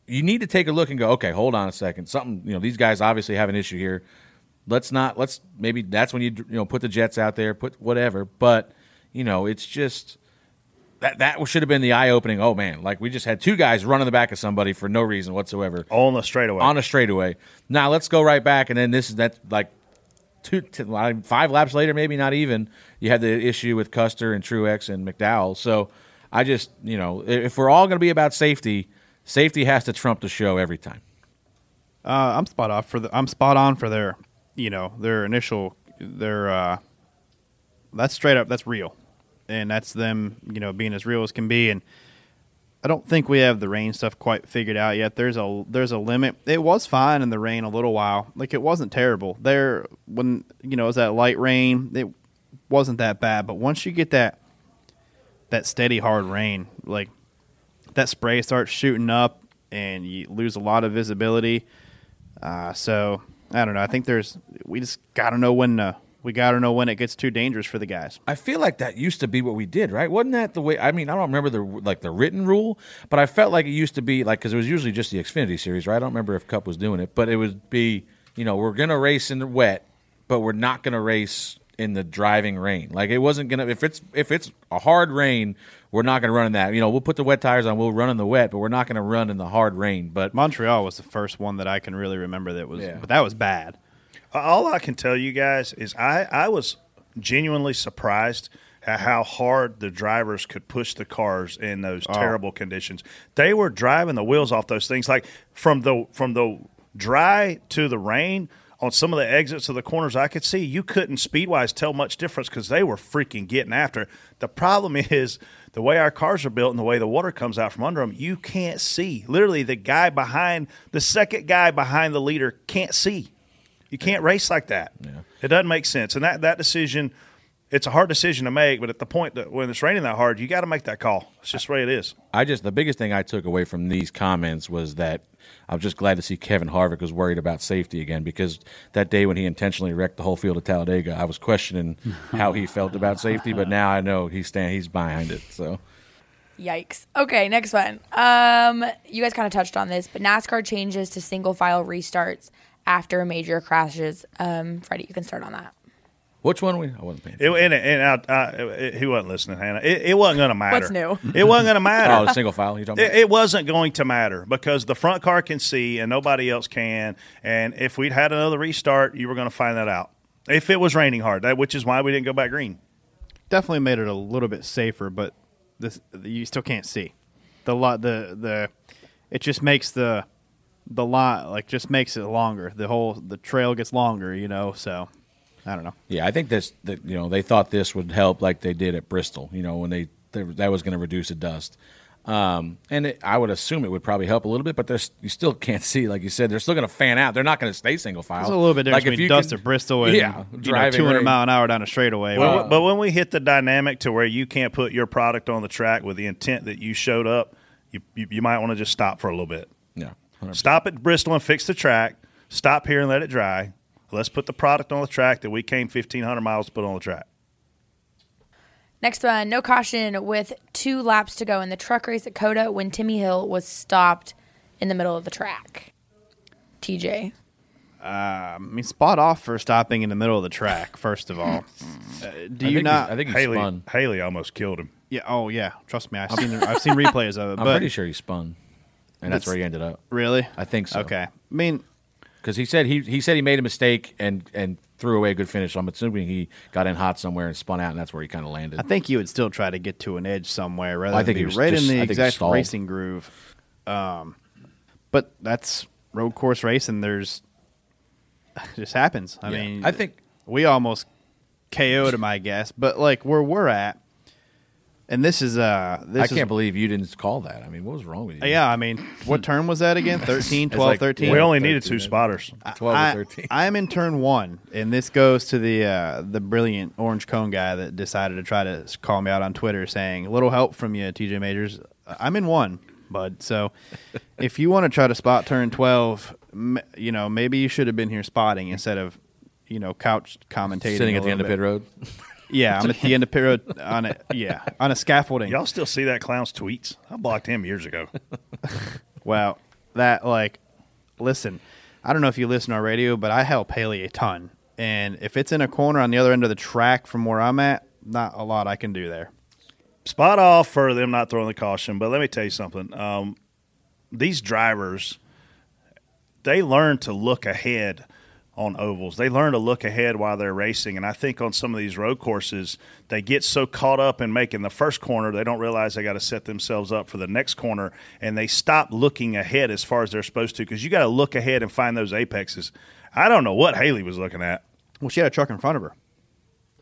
You need to take a look and go, okay, hold on a second. Something, you know, these guys obviously have an issue here. Let's not let's maybe that's when you you know put the Jets out there, put whatever, but you know, it's just that that should have been the eye opening. Oh man, like we just had two guys run in the back of somebody for no reason whatsoever on the straightaway. On a straightaway. Now let's go right back, and then this is that like two, two five laps later, maybe not even. You had the issue with Custer and Truex and McDowell. So I just you know if we're all going to be about safety, safety has to trump the show every time. Uh, I'm spot off for the. I'm spot on for their you know their initial their. uh That's straight up. That's real and that's them, you know, being as real as can be. And I don't think we have the rain stuff quite figured out yet. There's a there's a limit. It was fine in the rain a little while. Like it wasn't terrible. There when you know it was that light rain, it wasn't that bad. But once you get that that steady hard rain, like that spray starts shooting up and you lose a lot of visibility. Uh, so I don't know. I think there's we just got to know when to we got to know when it gets too dangerous for the guys. I feel like that used to be what we did, right? Wasn't that the way? I mean, I don't remember the like the written rule, but I felt like it used to be like because it was usually just the Xfinity series, right? I don't remember if Cup was doing it, but it would be you know we're gonna race in the wet, but we're not gonna race in the driving rain. Like it wasn't gonna if it's if it's a hard rain, we're not gonna run in that. You know, we'll put the wet tires on, we'll run in the wet, but we're not gonna run in the hard rain. But Montreal was the first one that I can really remember that was, yeah. but that was bad. All I can tell you guys is I I was genuinely surprised at how hard the drivers could push the cars in those oh. terrible conditions. They were driving the wheels off those things like from the from the dry to the rain on some of the exits of the corners I could see, you couldn't speed wise tell much difference because they were freaking getting after. It. The problem is the way our cars are built and the way the water comes out from under them, you can't see. Literally, the guy behind the second guy behind the leader can't see. You can't race like that. Yeah. It doesn't make sense. And that, that decision, it's a hard decision to make, but at the point that when it's raining that hard, you got to make that call. It's just the way it is. I just, the biggest thing I took away from these comments was that I was just glad to see Kevin Harvick was worried about safety again because that day when he intentionally wrecked the whole field of Talladega, I was questioning how he felt about safety, but now I know he's stand, he's behind it. So. Yikes. Okay, next one. Um, you guys kind of touched on this, but NASCAR changes to single file restarts after major crashes. Um, Freddie, you can start on that. Which one? We I wasn't paying. It, and and I, I, it, he wasn't listening, Hannah. It, it wasn't going to matter. What's new? It wasn't going to matter. Oh, single file. You talking It, it wasn't going to matter because the front car can see and nobody else can. And if we'd had another restart, you were going to find that out. If it was raining hard, that which is why we didn't go back green. Definitely made it a little bit safer, but this you still can't see the lot. The the it just makes the the lot like just makes it longer. The whole the trail gets longer, you know. So I don't know. Yeah, I think this. That you know, they thought this would help, like they did at Bristol. You know, when they, they that was going to reduce the dust. Um, and it, I would assume it would probably help a little bit, but there's you still can't see, like you said, they're still going to fan out. They're not going to stay single file. There's a little bit difference Like, if between you dust could- at Bristol and yeah, you know, driving 200 right- mile an hour down a straightaway. Well, Well, but when we hit the dynamic to where you can't put your product on the track with the intent that you showed up, you you, you might want to just stop for a little bit. Yeah, 100%. Stop at Bristol and fix the track. Stop here and let it dry. Let's put the product on the track that we came 1,500 miles to put on the track. Next one, no caution with two laps to go in the truck race at COTA when Timmy Hill was stopped in the middle of the track. TJ. I mean, spot off for stopping in the middle of the track. First of all, uh, do I you think not? I think he Hailie, spun. Hailie almost killed him. yeah. Oh yeah. Trust me. I've seen. I've seen replays of it. I'm but pretty sure he spun, and that's That's- where he ended up. Really? I think so. Okay. I mean, because he said he he said he made a mistake and and threw away a good finish. I'm assuming he got in hot somewhere and spun out, and that's where he kind of landed. I think you would still try to get to an edge somewhere rather I than think he was right just- in the exact racing groove. Um, but that's road course racing. There's it just happens. I Yeah. mean, I think- we almost KO'd him, I guess. But like where we're at, and this is uh, this I can't believe you didn't call that. I mean, what was wrong with you? Yeah, I mean, what turn was that again? 13, 12, like- 13? we Yeah, only needed 13, two spotters. twelve I, or thirteen. I'm in turn one, and this goes to the uh, the brilliant orange cone guy that decided to try to call me out on Twitter, saying a little help from you, TJ Majors. I'm in one, bud. So if you want to try to spot turn twelve, you know maybe you should have been here spotting instead of you know couch commentating. Sitting at the end of pit road. Yeah, I'm at the end of pit road on a yeah on a scaffolding. Y'all still see that clown's tweets? I blocked him years ago. Well, that like, listen, I don't know if you listen to our radio, but I help Hailie a ton, and if it's in a corner on the other end of the track from where I'm at, not a lot I can do there. Spot off for them not throwing the caution, but let me tell you something. Um, these drivers, they learn to look ahead on ovals. They learn to look ahead while they're racing. And I think on some of these road courses, they get so caught up in making the first corner, they don't realize they got to set themselves up for the next corner. And they stop looking ahead as far as they're supposed to because you got to look ahead and find those apexes. I don't know what Hailie was looking at. Well, she had a truck in front of her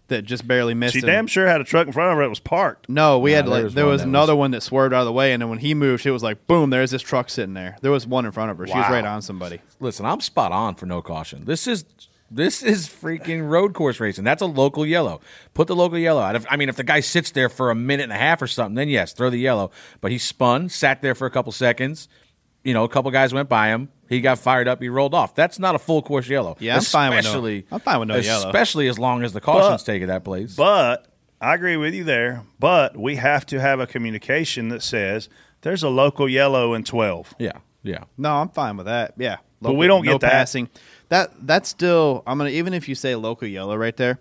that just barely missed. She him. damn sure had a truck in front of her that was parked. No, we Nah, had there like was there one was that another was- one that swerved out of the way, and then when he moved, it was like boom. There's this truck sitting there. There was one in front of her. She was Wow. right on somebody. Listen, I'm spot on for no caution. This is this is freaking road course racing. That's a local yellow. Put the local yellow out. If, I mean, if the guy sits there for a minute and a half or something, then yes, throw the yellow. But he spun, sat there for a couple seconds. You know, a couple guys went by him. He got fired up. He rolled off. That's not a full course yellow. Yeah, I'm fine with no- I'm fine with no yellow. Especially as long as the caution's But- taking that place. But I agree with you there. But we have to have a communication that says there's a local yellow in 12. yeah, yeah. No, I'm fine with that. Yeah, But we don't no get that. passing. That that's still. I'm gonna even if you say local yellow right there,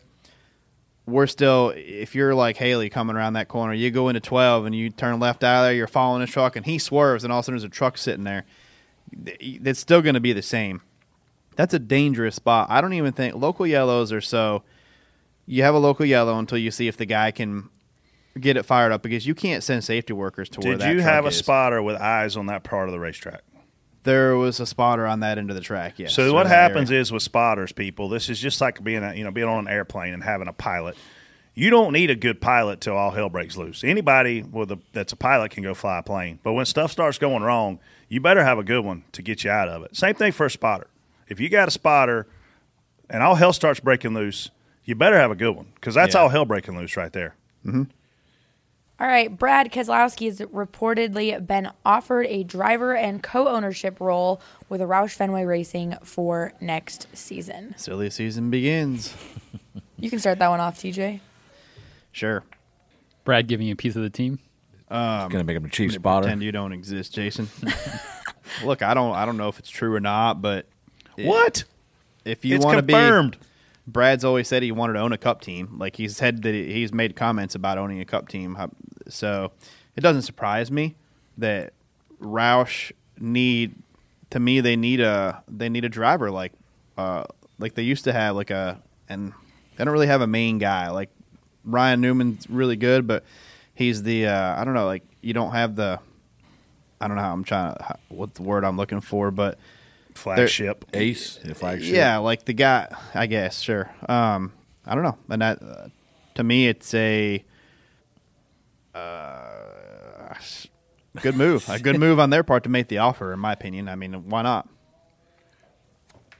we're still. If you're like Hailie coming around that corner, you go into 12 and you turn left out of there. You're following his truck and he swerves, and all of a sudden there's a truck sitting there. It's still going to be the same. That's a dangerous spot. I don't even think local yellows are so. You have a local yellow until you see if the guy can get it fired up because you can't send safety workers to where Did that you truck have a is. spotter with eyes on that part of the racetrack? There was a spotter on that end of the track. Yes. so what happens area. is with spotters, people, this is just like being a, you know being on an airplane and having a pilot. You don't need a good pilot till all hell breaks loose. Anybody with a, that's a pilot can go fly a plane, but when stuff starts going wrong, you better have a good one to get you out of it. Same thing for a spotter. If you got a spotter and all hell starts breaking loose, you better have a good one because that's Yeah. all hell breaking loose right there. Mm-hmm. All right, Brad Keselowski has reportedly been offered a driver and co-ownership role with Roush Fenway Racing for next season. silly season begins. You can start that one off, TJ. Sure. Brad giving you a piece of the team. It's gonna make him a chief spotter. Pretend you don't exist, Jason. Look, I don't. I don't know if it's true or not, but it- What? if you want to be confirmed. Brad's always said he wanted to own a cup team. Like he's said that he's made comments about owning a cup team. So it doesn't surprise me that Roush need to me they need a they need a driver like uh like they used to have like a and they don't really have a main guy like Ryan Newman's really good but he's the uh I don't know like you don't have the I don't know how I'm trying to what the word I'm looking for but flagship ace the flagship yeah like the guy I guess sure um I don't know and that uh, to me it's a uh good move. A good move on their part to make the offer, in my opinion. I mean, why not?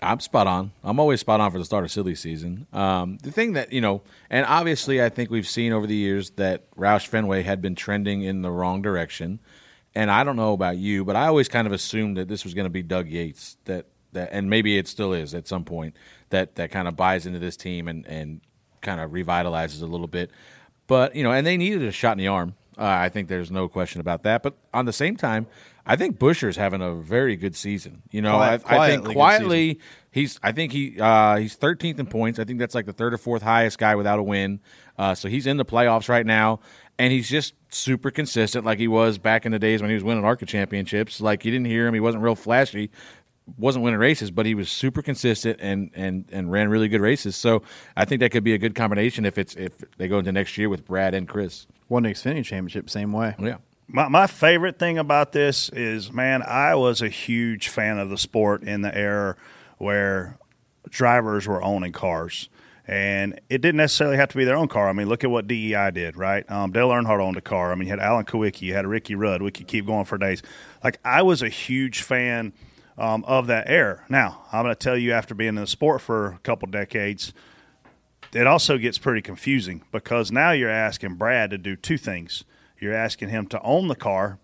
I'm spot on. I'm always spot on for the start of silly season. Um, the thing that you know, and obviously, I think we've seen over the years that Roush Fenway had been trending in the wrong direction. And I don't know about you, but I always kind of assumed that this was going to be Doug Yates. That that, and maybe it still is at some point. That that kind of buys into this team and and kind of revitalizes a little bit. But you know, and they needed a shot in the arm. Uh, I think there's no question about that. But on the same time, I think Buescher's having a very good season. You know, Quiet- I, I think quietly he's. I think he uh, he's 13th in points. I think that's like the third or fourth highest guy without a win. Uh, so he's in the playoffs right now, and he's just super consistent, like he was back in the days when he was winning ARCA championships. Like you didn't hear him; he wasn't real flashy, wasn't winning races, but he was super consistent and and and ran really good races. So I think that could be a good combination if it's if they go into next year with Brad and Chris. Won the Xfinity Championship same way. Yeah. My, my favorite thing about this is, man, I was a huge fan of the sport in the era where drivers were owning cars. And it didn't necessarily have to be their own car. I mean, look at what DEI did, right? Um, Dale Earnhardt owned a car. I mean, you had Alan Kulwicki, you had Ricky Rudd. We could keep going for days. Like, I was a huge fan um, of that era. Now, I'm going to tell you, after being in the sport for a couple decades, it also gets pretty confusing because now you're asking Brad to do two things. You're asking him to own the car,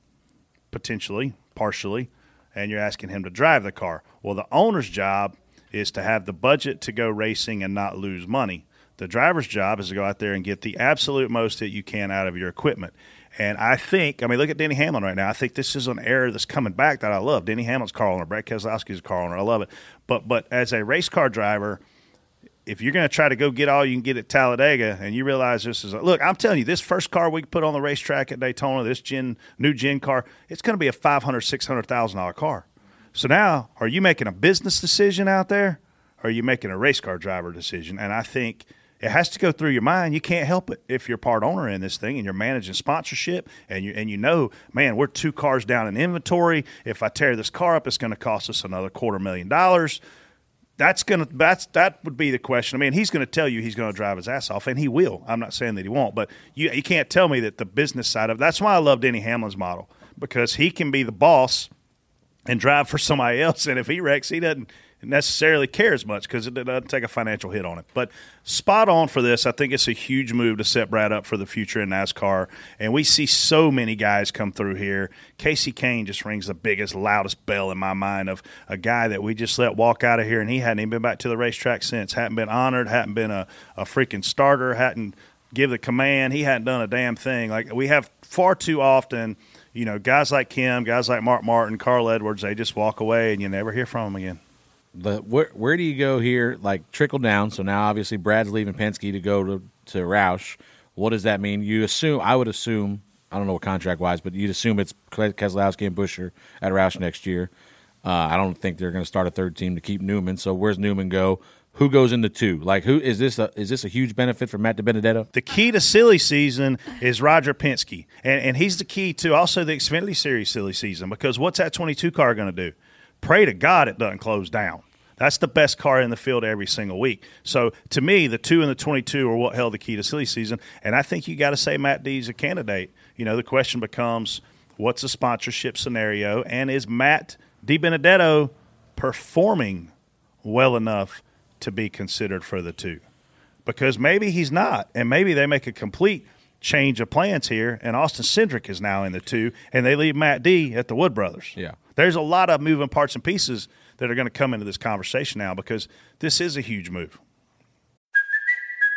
potentially, partially, and you're asking him to drive the car. Well, the owner's job is to have the budget to go racing and not lose money. The driver's job is to go out there and get the absolute most that you can out of your equipment. And I think, I mean, look at Denny Hamlin right now. I think this is an era that's coming back that I love. Denny Hamlin's car owner, Brett Keselowski's car owner. I love it. But but as a race car driver, if you're going to try to go get all you can get at Talladega, and you realize this is a, look, I'm telling you, this first car we put on the racetrack at Daytona, this Gen new Gen car, it's going to be a five hundred, six hundred thousand dollar car. So now, are you making a business decision out there, or are you making a race car driver decision? And I think it has to go through your mind. You can't help it if you're part owner in this thing and you're managing sponsorship and you and you know, man, we're two cars down in inventory. If I tear this car up, it's going to cost us another quarter million dollars. That's gonna that's that would be the question. I mean, he's going to tell you he's going to drive his ass off, and he will. I'm not saying that he won't, but you you can't tell me that the business side of that's why I love Denny Hamlin's model because he can be the boss and drive for somebody else, and if he wrecks, he doesn't necessarily care as much because it doesn't take a financial hit on it. But spot on for this. I think it's a huge move to set Brad up for the future in NASCAR. And we see so many guys come through here. Kasey Kahne just rings the biggest, loudest bell in my mind of a guy that we just let walk out of here, and he hadn't even been back to the racetrack since. Hadn't been honored, hadn't been a, a freaking starter, hadn't give the command. He hadn't done a damn thing. Like we have far too often. You know, guys like Kim, guys like Mark Martin, Carl Edwards, they just walk away and you never hear from them again the where where do you go here? Like trickle down. So now obviously Brad's leaving Penske to go to to Roush. What does that mean? You assume I would assume I don't know what contract wise, but you'd assume it's Keselowski and Buescher at Roush next year. Uh, I don't think they're going to start a third team to keep Newman. So where's Newman go? Who goes into two? Like who is this? A, is this a huge benefit for Matt DiBenedetto? The key to silly season is Roger Penske, and, and he's the key to also the Xfinity Series silly season because what's that twenty two car going to do? pray to God it doesn't close down. That's the best car in the field every single week. So to me, the two and the 22 are what held the key to silly season. And I think you got to say Matt D's a candidate. You know, the question becomes what's the sponsorship scenario? And is Matt DiBenedetto performing well enough to be considered for the two? Because maybe he's not. And maybe they make a complete change of plans here, and Austin Cindric is now in the two, and they leave Matt D at the Wood Brothers. Yeah. There's a lot of moving parts and pieces that are going to come into this conversation now because this is a huge move.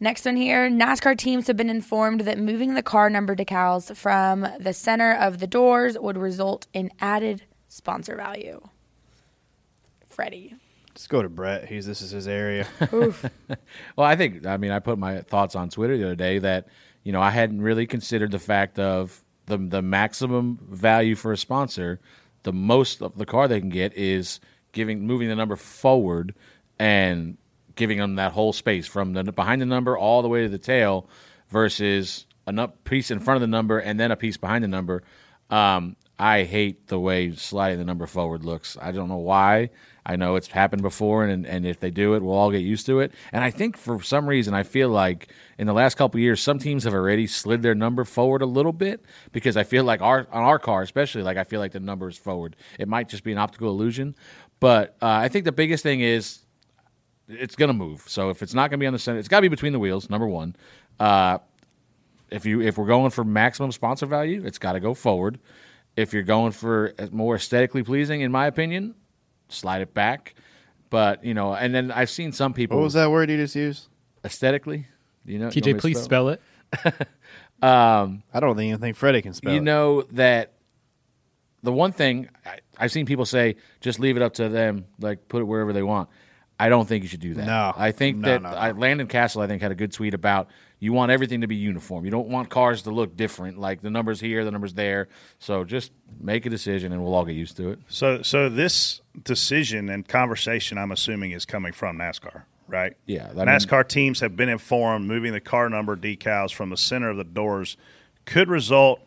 Next one here NASCAR teams have been informed that moving the car number decals from the center of the doors would result in added sponsor value. Freddie. Let's go to Brett. He's this is his area. well, I think I mean I put my thoughts on Twitter the other day that you know I hadn't really considered the fact of the the maximum value for a sponsor, the most of the car they can get is giving moving the number forward and giving them that whole space from the behind the number all the way to the tail versus a piece in front of the number and then a piece behind the number. Um, I hate the way sliding the number forward looks. I don't know why. I know it's happened before, and, and if they do it, we'll all get used to it. And I think for some reason, I feel like in the last couple years, some teams have already slid their number forward a little bit because I feel like our on our car, especially, like I feel like the number is forward. It might just be an optical illusion, but uh, I think the biggest thing is it's going to move. So if it's not going to be on the center, it's got to be between the wheels. Number one. Uh, if you if we're going for maximum sponsor value, it's got to go forward. If you're going for more aesthetically pleasing, in my opinion, slide it back. But you know, and then I've seen some people. What was that word you just used? Aesthetically, you know. you TJ, want me to please spell it. um, I don't even think Freddie can spell you it. know that the one thing I, I've seen people say, just leave it up to them, like put it wherever they want. I don't think you should do that. No. I think No, that no, no. I, Landon Cassill, I think, had a good tweet about you want everything to be uniform. You don't want cars to look different, like the numbers here, the numbers there. So just make a decision, and we'll all get used to it. So, so this decision and conversation, I'm assuming, is coming from NASCAR, right? Yeah, I mean- NASCAR teams have been informed moving the car number decals from the center of the doors could result,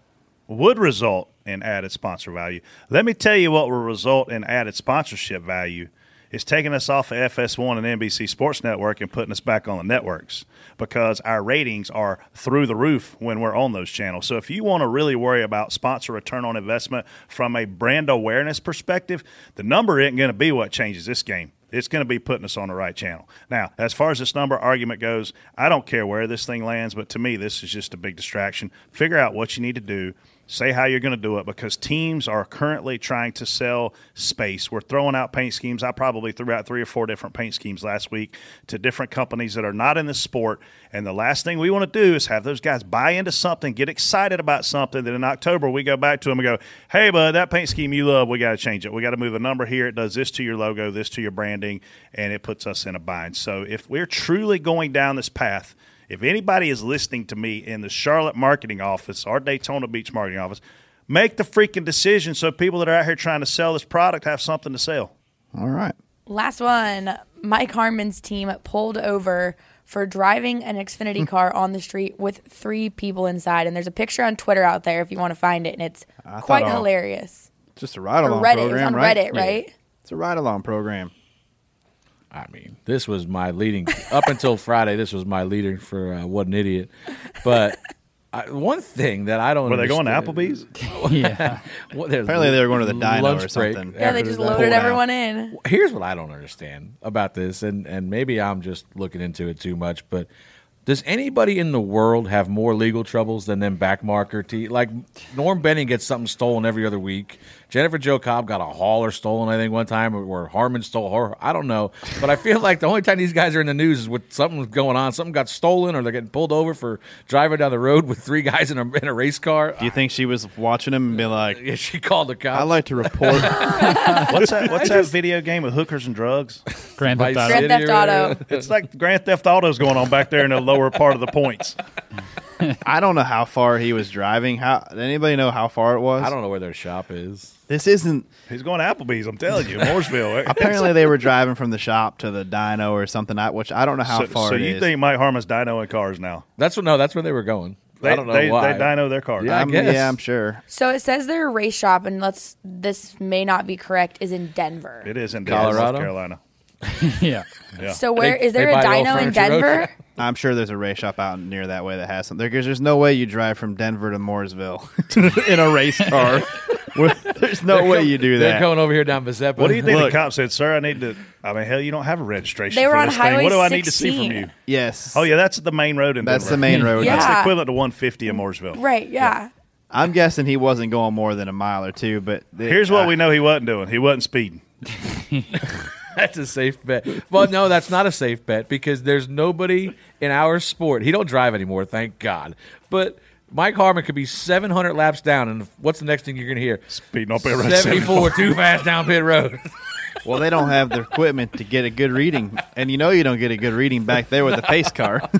would result in added sponsor value. Let me tell you what will result in added sponsorship value. Is taking us off of FS1 and NBC Sports Network and putting us back on the networks because our ratings are through the roof when we're on those channels. So if you want to really worry about sponsor return on investment from a brand awareness perspective, the number isn't going to be what changes this game. It's going to be putting us on the right channel. Now, as far as this number argument goes, I don't care where this thing lands, but to me, this is just a big distraction. Figure out what you need to do. Say how you're going to do it because teams are currently trying to sell space. We're throwing out paint schemes. I probably threw out three or four different paint schemes last week to different companies that are not in the sport. And the last thing we want to do is have those guys buy into something, get excited about something. That in October we go back to them and go, "Hey, bud, that paint scheme you love, we got to change it. We got to move a number here. It does this to your logo, this to your branding, and it puts us in a bind." So if we're truly going down this path. If anybody is listening to me in the Charlotte marketing office or Daytona Beach marketing office, make the freaking decision so people that are out here trying to sell this product have something to sell. All right. Last one. Mike Harmon's team pulled over for driving an Xfinity hmm. car on the street with three people inside. And there's a picture on Twitter out there if you want to find it, and it's I quite thought, hilarious. Just a ride Or along Reddit. It was program, on right? Reddit, right? It's a ride along program. I mean, this was my leading up until Friday. This was my leader for uh, what an idiot. But I, one thing that I don't Were they going to Applebee's? yeah. Well, Apparently they were going to the dyno lunch or something. Yeah, they just the- loaded pulled out. everyone in. Here's what I don't understand about this, and, and maybe I'm just looking into it too much, but does anybody in the world have more legal troubles than them backmarker T? Like Norm Benning gets something stolen every other week. Jennifer Jo Cobb got a hauler stolen, I think, one time, or, or Harmon stole her. I don't know, but I feel like the only time these guys are in the news is with something's going on. Something got stolen, or they're getting pulled over for driving down the road with three guys in a in a race car. Do you think she was watching him and be like, Yeah, she called the cops. I like to report. What's that? What's that video game with hookers and drugs? Grand Theft Auto. Grand Theft Auto. It's like Grand Theft Auto's going on back there in the lower part of the points. I don't know how far he was driving. How did anybody know how far it was? I don't know where their shop is. This isn't. He's going to Applebee's. I'm telling you, Mooresville. Apparently, they were driving from the shop to the dyno or something. Which I don't know how so, far so it you is. think Mike Harmon's dynoing cars now? That's what no, that's where they were going. They, I don't know they, why. They dyno their cars. Yeah, I I'm- guess. yeah, I'm sure. So it says their race shop, and let's this may not be correct, is in Denver. It is in Denver, Colorado? North Carolina. yeah. Yeah. So where They- is there a buy the old dyno in Denver? I'm sure there's a race shop out near that way that has some. There's there's no way you drive from Denver to Mooresville in a race car. there's no They're way com- you do that. They're that. coming over here down Mazeppa. What do you think Look. the cop said, sir? I need to. I mean, hell, you don't have a registration. They were for on this thing. What do I need to see from you? Yes. Oh yeah, that's the main road in Denver. That's Denver. the main road. That's the equivalent to 150 in Mooresville. Right, yeah. I'm guessing he wasn't going more than a mile or two, but the- Here's what I- we know he wasn't doing. He wasn't speeding. That's a safe bet. Well, no, that's not a safe bet because there's nobody in our sport. He don't drive anymore, thank God. But Mike Harmon could be 700 laps down, and what's the next thing you're going to hear? Speeding up pit road 74, too fast down pit road. Well, they don't have the equipment to get a good reading, and you know you don't get a good reading back there with the pace car.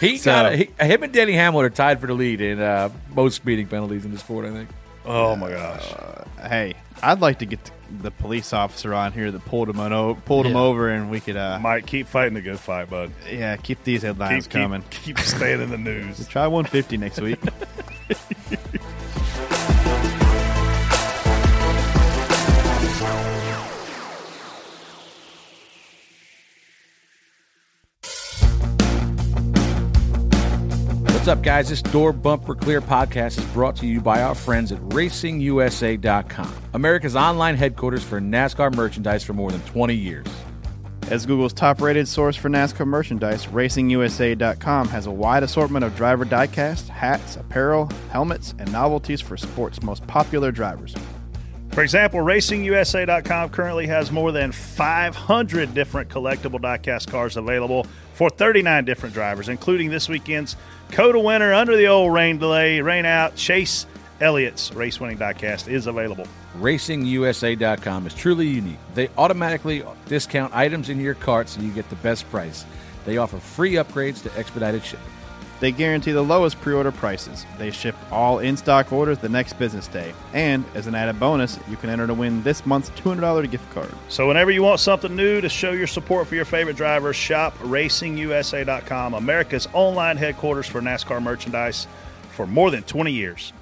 He So- got he, him and Denny Hamlin are tied for the lead in uh, most speeding penalties in the sport. I think. Oh my gosh. hey, I'd like to get the police officer on here that pulled him on, o- pulled him Yeah. over, and we could, uh, Mike, keep fighting the good fight, bud. yeah, keep these headlines Keep, keep, coming. keep staying in the news. Try 150 next week. What's up, guys? This Door Bumper Clear podcast is brought to you by our friends at RacingUSA.com, America's online headquarters for NASCAR merchandise for more than 20 years. As Google's top-rated source for NASCAR merchandise, RacingUSA.com has a wide assortment of driver diecast, hats, apparel, helmets, and novelties for sports' most popular drivers. For example, RacingUSA.com currently has more than 500 different collectible diecast cars available for 39 different drivers, including this weekend's COTA winner under the old rain delay, rain out. Chase Elliott's race winning diecast is available. RacingUSA.com is truly unique. They automatically discount items in your cart so you get the best price. They offer free upgrades to expedited shipping. They guarantee the lowest pre-order prices. They ship all in-stock orders the next business day. And as an added bonus, you can enter to win this month's $200 gift card. So, whenever you want something new to show your support for your favorite drivers, shop RacingUSA.com, America's online headquarters for NASCAR merchandise for more than 20 years.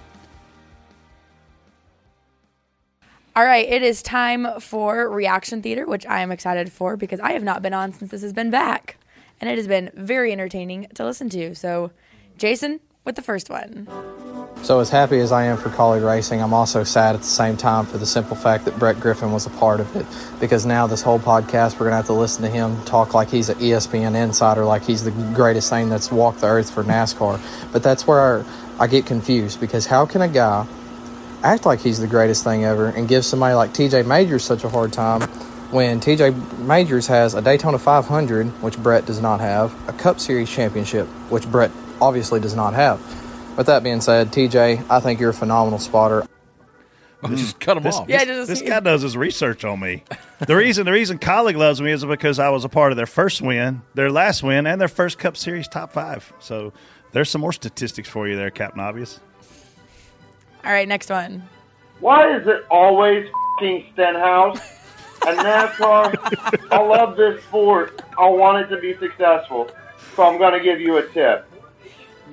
All right, it is time for Reaction Theater, which I am excited for because I have not been on since this has been back. And it has been very entertaining to listen to. So, Jason, with the first one. So, as happy as I am for Kaulig Racing, I'm also sad at the same time for the simple fact that Brett Griffin was a part of it. Because now, this whole podcast, we're going to have to listen to him talk like he's an ESPN insider, like he's the greatest thing that's walked the earth for NASCAR. But that's where I get confused because how can a guy act like he's the greatest thing ever and give somebody like TJ Major such a hard time when TJ Majors has a Daytona 500, which Brett does not have, a Cup Series championship, which Brett obviously does not have. With that being said, TJ, I think you're a phenomenal spotter. Just cut him This, off. this, this guy does his research on me. The reason the reason Kaulig loves me is because I was a part of their first win, their last win, and their first Cup Series top five. So there's some more statistics for you there, Captain Obvious. All right, next one. Why is it always fing Stenhouse and NASCAR? I love this sport. I want it to be successful. So I'm going to give you a tip.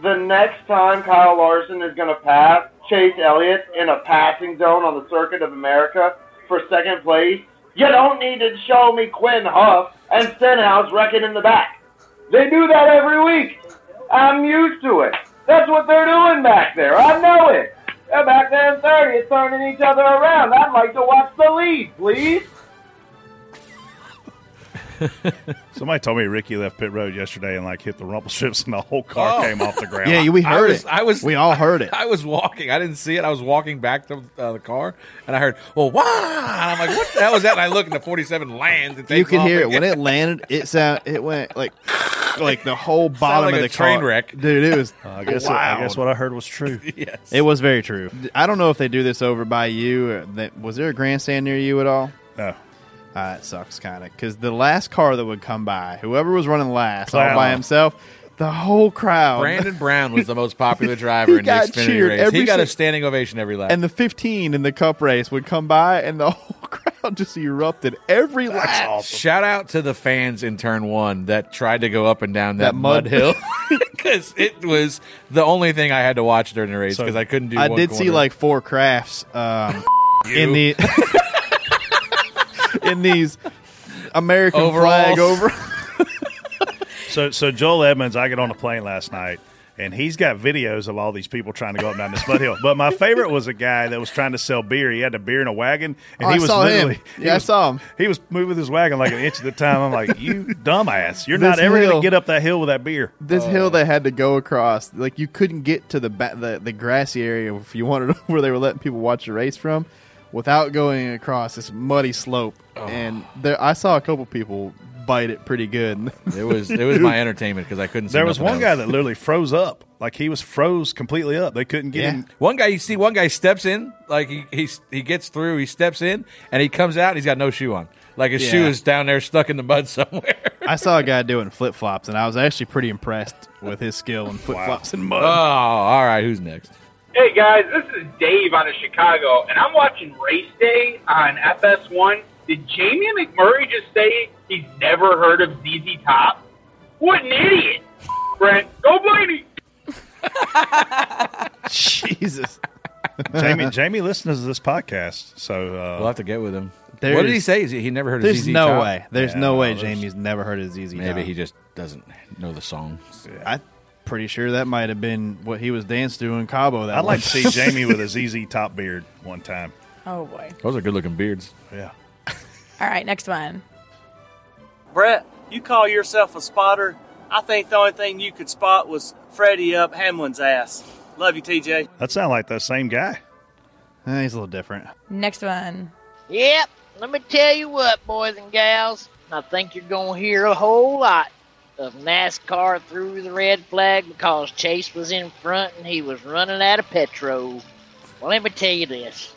The next time Kyle Larson is going to pass Chase Elliott in a passing zone on the Circuit of America for second place, you don't need to show me Quin Houff and Stenhouse wrecking in the back. They do that every week. I'm used to it. That's what they're doing back there. I know it. They're back there in 30, turning each other around. I'd like to watch the lead, please. Somebody told me Ricky left pit road yesterday and like hit the rumble strips and the whole car Oh. came off the ground. Yeah, we I heard was, it. I was. We all heard it. I was walking. I didn't see it. I was walking back to uh, the car, and I heard, "Well, wow!" And I'm like, "What the hell was that?" And I look, and the 47 lands. And You takes could off hear it again. when it landed. It sound it went like like the whole bottom like of a the train car. wreck. dude. It was. I guess wow. I guess what I heard was true. yes. It was very true. I don't know if they do this over by you. Or that, was there a grandstand near you at all? No. Uh, it sucks kind of because the last car that would come by, whoever was running last all by himself, the whole crowd. Brandon Brown was the most popular driver in the Xfinity race. He got a standing ovation every lap. and the 15 in the cup race would come by, and the whole crowd just erupted every lap. Shout out to the fans in turn one that tried to go up and down that, That mud- mud hill because it was the only thing I had to watch during the race because I couldn't do. I did see like four crafts um, in the in these American flag Overalls. over. So so Joel Edmonds, I get on a plane last night. And he's got videos of all these people trying to go up and down this mud hill. But my favorite was a guy that was trying to sell beer. He had a beer in a wagon, and Oh, he I was saw him. literally he Yeah, I was- saw him. He was moving his wagon like an inch at a time. I'm like, you dumbass! You're This not ever going hill- to get up that hill with that beer. This oh. hill they had to go across, like you couldn't get to the ba- the, the grassy area if you wanted where they were letting people watch the race from, without going across this muddy slope. Oh. And there, I saw a couple people bite it pretty good. It was it was my entertainment because I couldn't. See There was nothing one guy that literally froze up, like he was froze completely up. They couldn't get him. One guy you see, one guy steps in, like he he he gets through, he steps in, and he comes out, and he's got no shoe on, like his shoe is down there stuck in the mud somewhere. I saw a guy doing flip flops, and I was actually pretty impressed with his skill in flip flops and mud. Oh, all right, who's next? Hey guys, this is Dave out of Chicago, and I'm watching Race Day on FS1. Did Jamie McMurray just say he's never heard of ZZ Top? What an idiot! Brent, go Blaney! Jesus. Jamie Jamie listens to this podcast, so uh, We'll have to get with him. There what did he say? Is he, he never heard There's of ZZ no Top? way. There's Yeah, no no, way Jamie's never heard of ZZ Top. Maybe Top. he just doesn't know the songs. I'm pretty sure that might have been what he was dancing to in Cabo. That I'd like to see Jamie with a ZZ Top beard one time. Oh boy. Those are good looking beards. Yeah. All right, next one. Brett, you call yourself a spotter. I think the only thing you could spot was Freddie up Hamlin's ass. Love you, TJ. That sounds like the same guy. Eh, he's a little different. Next one. Yep, let me tell you what, boys and gals. I think you're going to hear a whole lot of NASCAR threw the red flag because Chase was in front and he was running out of petrol. Well, let me tell you this.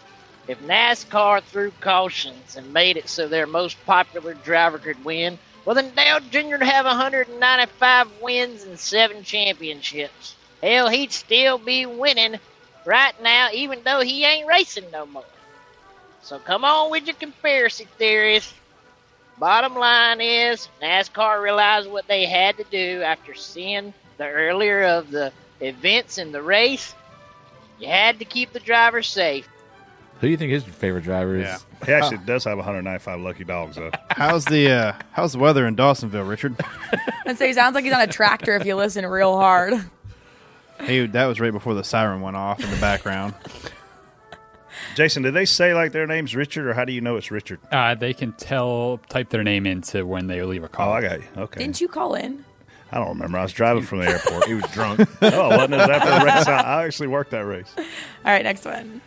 If NASCAR threw cautions and made it so their most popular driver could win, well, then Dale Jr. would have 195 wins and seven championships. Hell, he'd still be winning right now, even though he ain't racing no more. So come on with your conspiracy theories. Bottom line is, NASCAR realized what they had to do after seeing the earlier of the events in the race. You had to keep the drivers safe. Who do you think his favorite driver is? Yeah. He actually does have 195 lucky dogs, though. How's the uh, how's the weather in Dawsonville, Richard? And so he sounds like he's on a tractor if you listen real hard. Hey, that was right before the siren went off in the background. Jason, did they say like their name's Richard, or how do you know it's Richard? Uh, they can tell, type their name into when they leave a call. Oh, I got you. Okay. Didn't you call in? I don't remember. I was driving from the airport. he was drunk. oh, it wasn't. It after the race. I, I actually worked that race. All right, next one.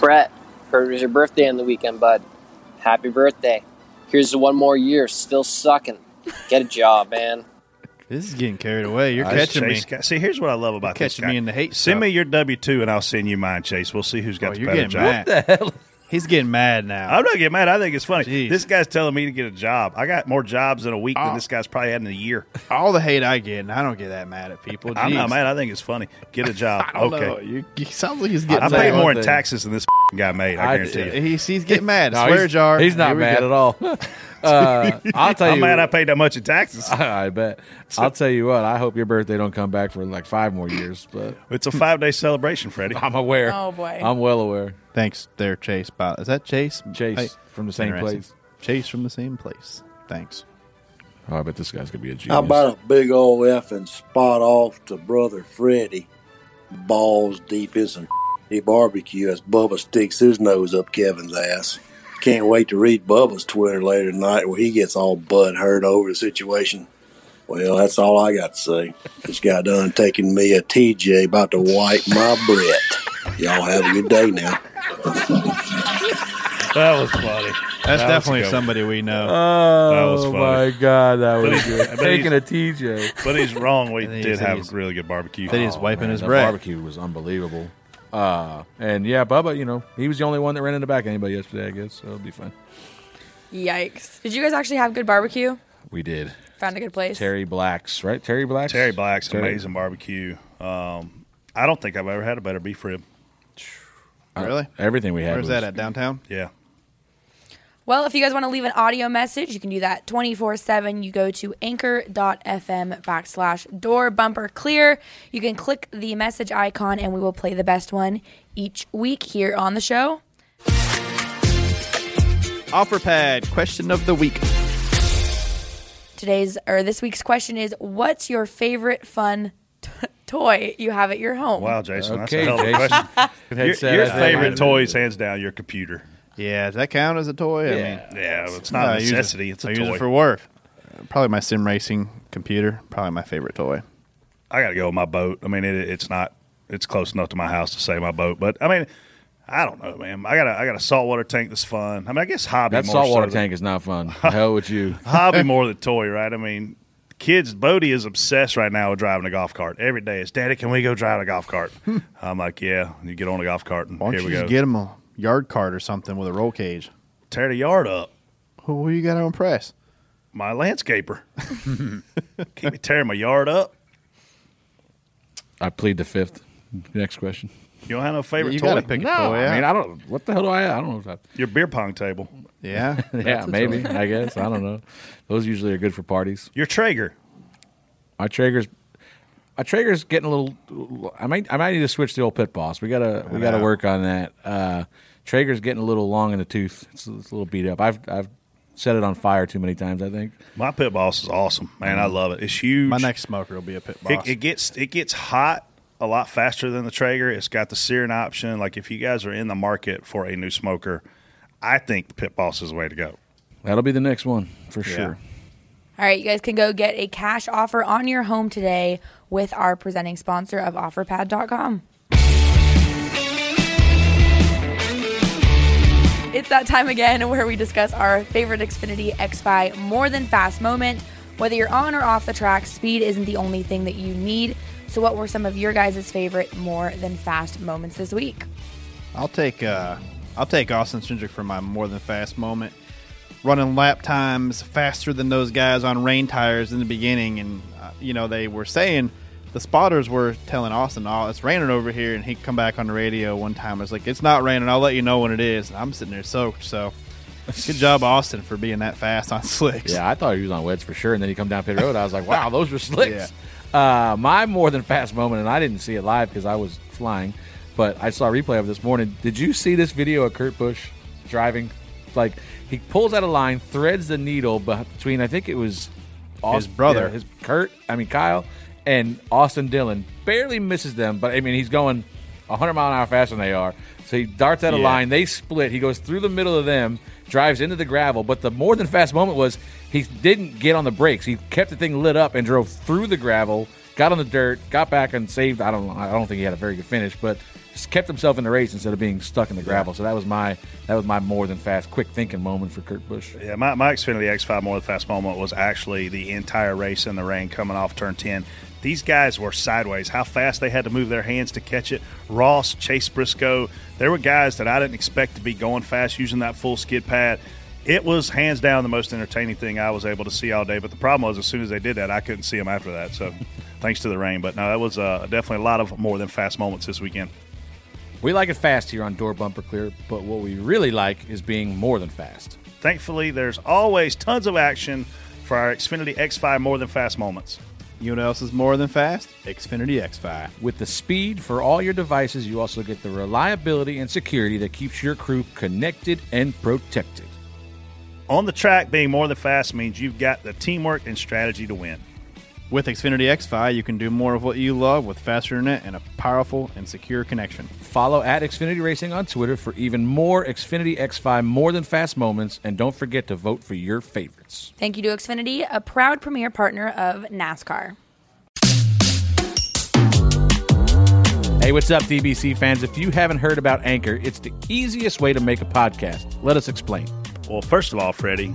Brett, heard it was your birthday on the weekend, bud. Happy birthday. Here's to one more year, still sucking. Get a job, man. This is getting carried away. You're this catching me. Chase See, here's what I love about You're this catching guy. me in the hate Send stuff. me your W two, and I'll send you mine, Chase. We'll see who's got Oh, the you're better getting job. mad. What the hell? He's getting mad now. I'm not getting mad. I think it's funny. This guy's telling me to get a job. I got more jobs in a week Oh. than this guy's probably had in a year. All the hate I get, and I don't get that mad at people. I'm not Jeez. mad. I think it's funny. Get a job. I don't okay. know. You, you sounds like he's getting I getting paid mad. more in taxes than this guy made. I, I guarantee you. He's, he's getting mad. No, Swear he's- jar. He's not Here we mad go. at all. Uh, I'll tell you. I'm you. mad I paid that much in taxes. I bet. I'll tell you what. I hope your birthday don't come back for like five more years. But It's a five day celebration, Freddie. I'm aware. Oh, boy. I'm well aware. Thanks, there, Chase. Bo- Is that Chase? Chase from the same place. Chase from the same place. Thanks. Oh, I bet this guy's gonna be a genius. How about a big old effing spot off to brother Freddie, balls deep in some barbecue as Bubba sticks his nose up Kevin's ass. Can't wait to read Bubba's Twitter later tonight where he gets all butt hurt over the situation. Well, that's all I got to say. This guy done taking me a TJ about to wipe my Brett. Y'all have a good day now. That was funny. That's That definitely somebody we know. Oh That was oh, my god, that was good. but Taking a TJ. But he's wrong. We did have he's- really good barbecue. then he's oh, wiping Man, his that breath. barbecue was unbelievable. Uh, and yeah, Bubba, you know, he was the only one that ran in the back of anybody yesterday, I guess. So it'll be fun. Yikes. Did you guys actually have good barbecue? We did. Found a good place? Terry Black's, right? Terry Black's? Terry Black's Terry- amazing barbecue. Um, I don't think I've ever had a better beef rib. Uh, Really? Everything we had Where's was that at? Downtown? Yeah. Well, if you guys want to leave an audio message, you can do that 24 7. You go to anchor.fm backslash door bumper clear. You can click the message icon and we will play the best one each week here on the show. OfferPad question of the week. Today's or this week's question is what's your favorite fun t- toy you have at your home? Wow, Jason, Okay, that's a hell of a Jason. question. Your your favorite toy is hands down your computer. Yeah, does that count as a toy? I Yeah. mean, Yeah, well, it's not a use it- necessity, it's a I use toy. it for work. Probably my sim racing computer. Probably my favorite toy. I got to go with my boat. I mean, it, it's not. It's close enough to my house to say my boat, but I mean, I don't know, man. I got a I got a saltwater tank that's fun. I mean, I guess hobby. That more saltwater so than- tank is not fun. Hell with you. hobby more than toy, right? I mean, kids. Bodie is obsessed right now with driving a golf cart. Every day, it's Daddy, can we go drive a golf cart? I'm like, yeah. You get on a golf cart, and Why don't here you we just go. get them a yard cart or something with a roll cage? Tear the yard up. Who, who you got to impress? My landscaper. Keep me tearing my yard up. I plead the fifth. Next question. You don't have no favorite You toy? gotta pick a no, toy, I mean I don't. What the hell do I? I don't know. If I, Your beer pong table. Yeah, yeah, maybe. I guess I don't know. Those usually are good for parties. Your Traeger. My Traeger's. My Traeger's getting a little. I might. I might need to switch to the old pit boss. We gotta. We gotta work on that. Uh, Traeger's getting a little long in the tooth. It's, it's a little beat up. I've. I've set it on fire too many times. I think. My pit boss is awesome, man. I love it. It's huge. My next smoker will be a pit boss. it gets it gets hot a lot faster than the Traeger. It's got the searing option. Like if you guys are in the market for a new smoker, I think the Pit Boss is the way to go. That'll be the next one for sure. All right, you guys can go get a cash offer on your home today with our presenting sponsor of OfferPad.com. It's that time again where we discuss our favorite Xfinity X5 more than fast moment. Whether you're on or off the track, speed isn't the only thing that you need. So, what were some of your guys' favorite more than fast moments this week? I'll take uh, I'll take Austin Cindric for my more than fast moment. Running lap times faster than those guys on rain tires in the beginning, and uh, you know they were saying the spotters were telling Austin, "Oh, it's raining over here," and he come back on the radio one time. It's like it's not raining. I'll let you know when it is. And I'm sitting there soaked. So good job, Austin, for being that fast on slicks. Yeah, I thought he was on wets for sure, and then he come down pit road. I was like, wow, those were slicks. Uh, my more than fast moment, and I didn't see it live because I was flying, but I saw a replay of this morning. Did you see this video of Kurt Busch driving? Like he pulls out a line, threads the needle between I think it was His brother. yeah, his Kurt, I mean Kyle, and Austin Dillon. Barely misses them, but I mean he's going 100 mile an hour faster than they are. So he darts out a Yeah. line. They split. He goes through the middle of them, drives into the gravel. But the more than fast moment was he didn't get on the brakes. He kept the thing lit up and drove through the gravel, got on the dirt, got back and saved. I don't know. I don't think he had a very good finish, but just kept himself in the race instead of being stuck in the gravel. So that was my that was my more than fast, quick thinking moment for Kurt Busch. Yeah, my, my Xfinity X5 more than fast moment was actually the entire race in the rain coming off turn 10. These guys were sideways. How fast they had to move their hands to catch it. Ross, Chase Briscoe, there were guys that I didn't expect to be going fast using that full skid pad. It was hands down the most entertaining thing I was able to see all day. But the problem was, as soon as they did that, I couldn't see them after that. So, thanks to the rain. But no, that was uh, definitely a lot of more than fast moments this weekend. We like it fast here on Door Bumper Clear, but what we really like is being more than fast. Thankfully, there's always tons of action for our Xfinity X5 more than fast moments. You know what else is more than fast? Xfinity X5. With the speed for all your devices, you also get the reliability and security that keeps your crew connected and protected. On the track, being more than fast means you've got the teamwork and strategy to win. With Xfinity X5, you can do more of what you love with faster internet and a powerful and secure connection. Follow at Xfinity Racing on Twitter for even more Xfinity X5 more than fast moments, and don't forget to vote for your favorites. Thank you to Xfinity, a proud premier partner of NASCAR. Hey, what's up, DBC fans? If you haven't heard about Anchor, it's the easiest way to make a podcast. Let us explain. Well, first of all, Freddie,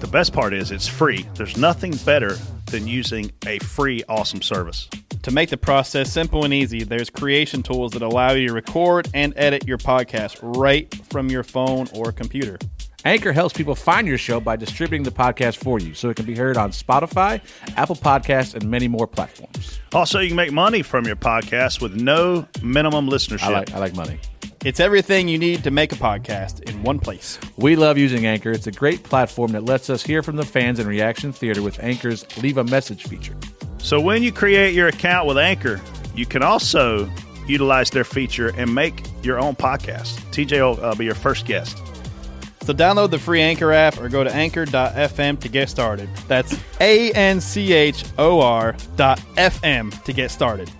the best part is it's free. There's nothing better than using a free, awesome service. To make the process simple and easy, there's creation tools that allow you to record and edit your podcast right from your phone or computer. Anchor helps people find your show by distributing the podcast for you so it can be heard on Spotify, Apple Podcasts, and many more platforms. Also, you can make money from your podcast with no minimum listenership. I like, I like money. It's everything you need to make a podcast in one place. We love using Anchor. It's a great platform that lets us hear from the fans in Reaction Theater with Anchor's Leave a Message feature. So when you create your account with Anchor, you can also utilize their feature and make your own podcast. TJ will uh, be your first guest. So So download the free Anchor app or go to anchor.fm to get started. That's A N C H O R dot FM to get started.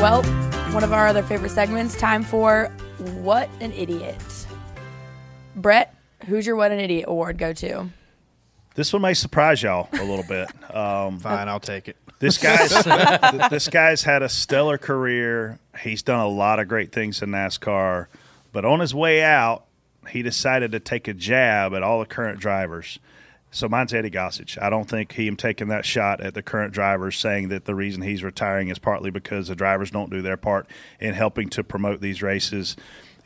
Well, one of our other favorite segments, time for What an Idiot. Brett, who's your What an Idiot award go to? This one may surprise y'all a little bit. Um, Fine, I'll take it. This guy's this guy's had a stellar career. He's done a lot of great things in NASCAR, but on his way out, he decided to take a jab at all the current drivers. So mine's Eddie Gossage. I don't think him taking that shot at the current drivers, saying that the reason he's retiring is partly because the drivers don't do their part in helping to promote these races,